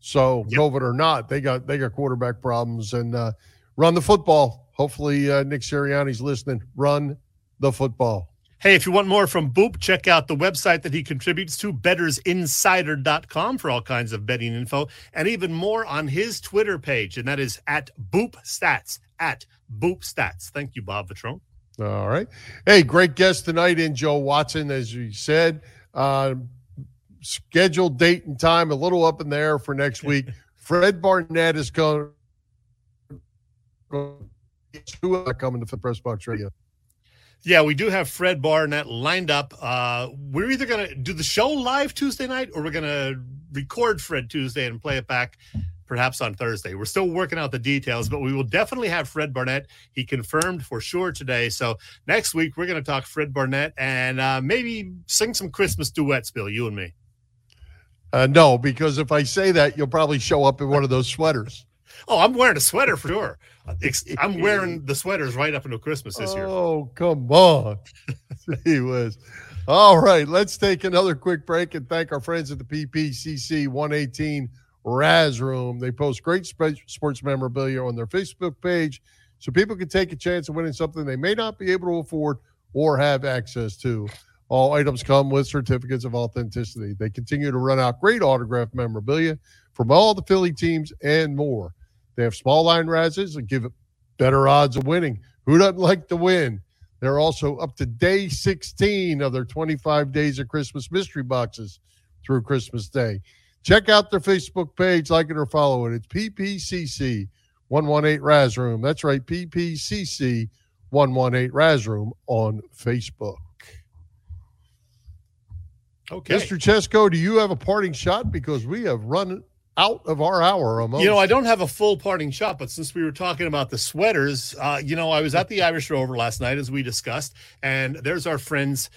So Yep. COVID or not, they got they got quarterback problems and uh, run the football. Hopefully, uh, Nick Sirianni's listening. Run the football. Hey, if you want more from Boop, check out the website that he contributes to, bettersinsider.com, for all kinds of betting info, and even more on his Twitter page, and that is at Boop Stats. At Boop Stats. Thank you, Bob Vitrone. All right. Hey, great guest tonight in Joe Watson, as you said. Uh, scheduled date and time a little up in the air for next week. Fred Barnett is going. Coming to the Press Box Radio. Yeah, we do have Fred Barnett lined up. Uh, we're either going to do the show live Tuesday night or we're going to record Fred Tuesday and play it back perhaps on Thursday. We're still working out the details, but we will definitely have Fred Barnett. He confirmed for sure today. So next week, we're going to talk Fred Barnett and uh, maybe sing some Christmas duets, Bill, you and me. Uh, no, because if I say that, you'll probably show up in one of those sweaters. Oh, I'm wearing a sweater for sure. I'm wearing the sweaters right up until Christmas this year. Oh, come on. he was. All right, let's take another quick break and thank our friends at the PPCC 118 Raz Room. They post great sp- sports memorabilia on their Facebook page so people can take a chance of winning something they may not be able to afford or have access to. All items come with certificates of authenticity. They continue to run out great autograph memorabilia from all the Philly teams and more. They have small line Razes that give better odds of winning. Who doesn't like to win? They're also up to day 16 of their 25 days of Christmas mystery boxes through Christmas Day. Check out their Facebook page, like it or follow it. It's PPCC 118 Raz Room. That's right, PPCC 118 Raz Room on Facebook. Okay. Mr. Chesko, do you have a parting shot? Because we have run out of our hour almost. You know, I don't have a full parting shot, but since we were talking about the sweaters, uh, you know, I was at the Irish Rover last night, as we discussed, and there's our friends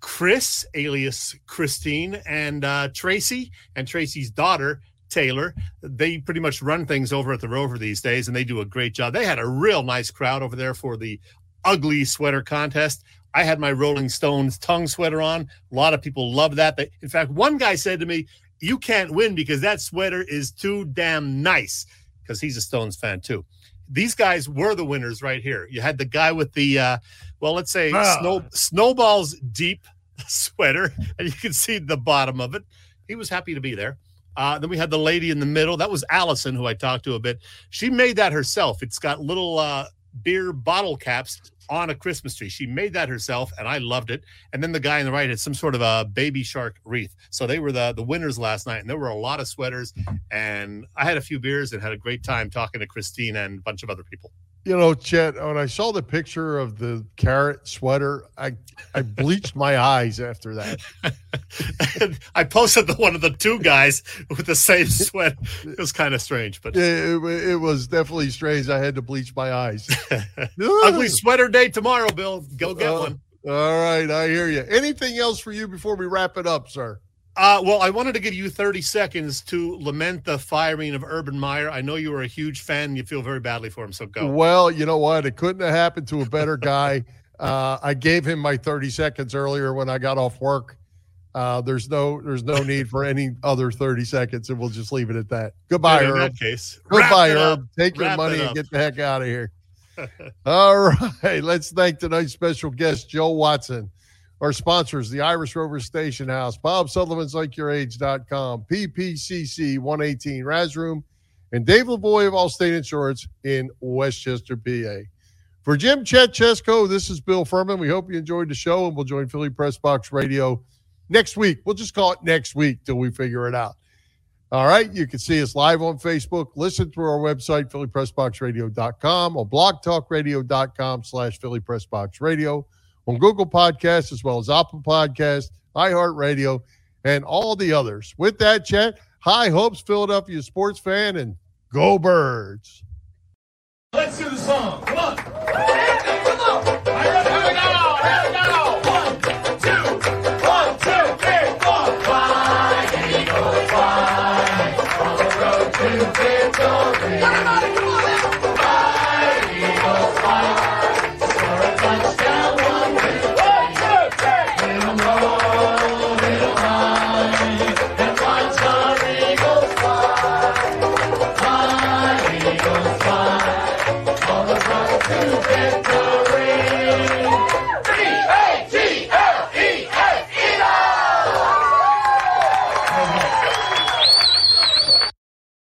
Chris, alias Christine, and uh, Tracy, and Tracy's daughter. Taylor, they pretty much run things over at the Rover these days, and they do a great job. They had a real nice crowd over there for the ugly sweater contest. I had my Rolling Stones tongue sweater on. A lot of people love that. They, in fact, one guy said to me, "You can't win because that sweater is too damn nice." Because he's a Stones fan too. These guys were the winners right here. You had the guy with the, uh, well, let's say Ah. snow snowballs deep sweater, and you can see the bottom of it. He was happy to be there. Uh, then we had the lady in the middle. That was Allison, who I talked to a bit. She made that herself. It's got little uh, beer bottle caps on a Christmas tree. She made that herself, and I loved it. And then the guy on the right had some sort of a baby shark wreath. So they were the the winners last night, and there were a lot of sweaters. And I had a few beers and had a great time talking to Christine and a bunch of other people. You know, Chet, when I saw the picture of the carrot sweater, I, I bleached my eyes after that. I posted the one of the two guys with the same sweat. It was kind of strange, but It, it, it was definitely strange. I had to bleach my eyes. ugly sweater day tomorrow, Bill. Go get Uh, one. All right, I hear you. Anything else for you before we wrap it up, sir? Uh, well, I wanted to give you 30 seconds to lament the firing of Urban Meyer. I know you were a huge fan and you feel very badly for him, so go. Well, you know what? It couldn't have happened to a better guy. uh, I gave him my 30 seconds earlier when I got off work. Uh, there's no there's no need for any other 30 seconds, and we'll just leave it at that. Goodbye, in Herb. that case, Goodbye. Herb. Take your money and get the heck out of here. All right. Let's thank tonight's special guest, Joe Watson. Our sponsors, the Irish Rover Station House, Bob Sullivan's LikeYourAge.com, PPCC 118 Raz Room, and Dave Lavoy of Allstate Insurance in West Chester, PA. For Jim Chet Chesko, this is Bill Furman. We hope you enjoyed the show, and we'll join Philly Press Box Radio next week. We'll just call it next week till we figure it out. All right. You can see us live on Facebook. Listen through our website, phillypressboxradio.com, or blogtalkradio.com slash phillypressboxradio, on Google Podcasts, as well as Apple Podcasts, iHeartRadio, and all the others. With that, Chet, high hopes, Philadelphia sports fan, and go birds. Let's do the song. Come on. Come on.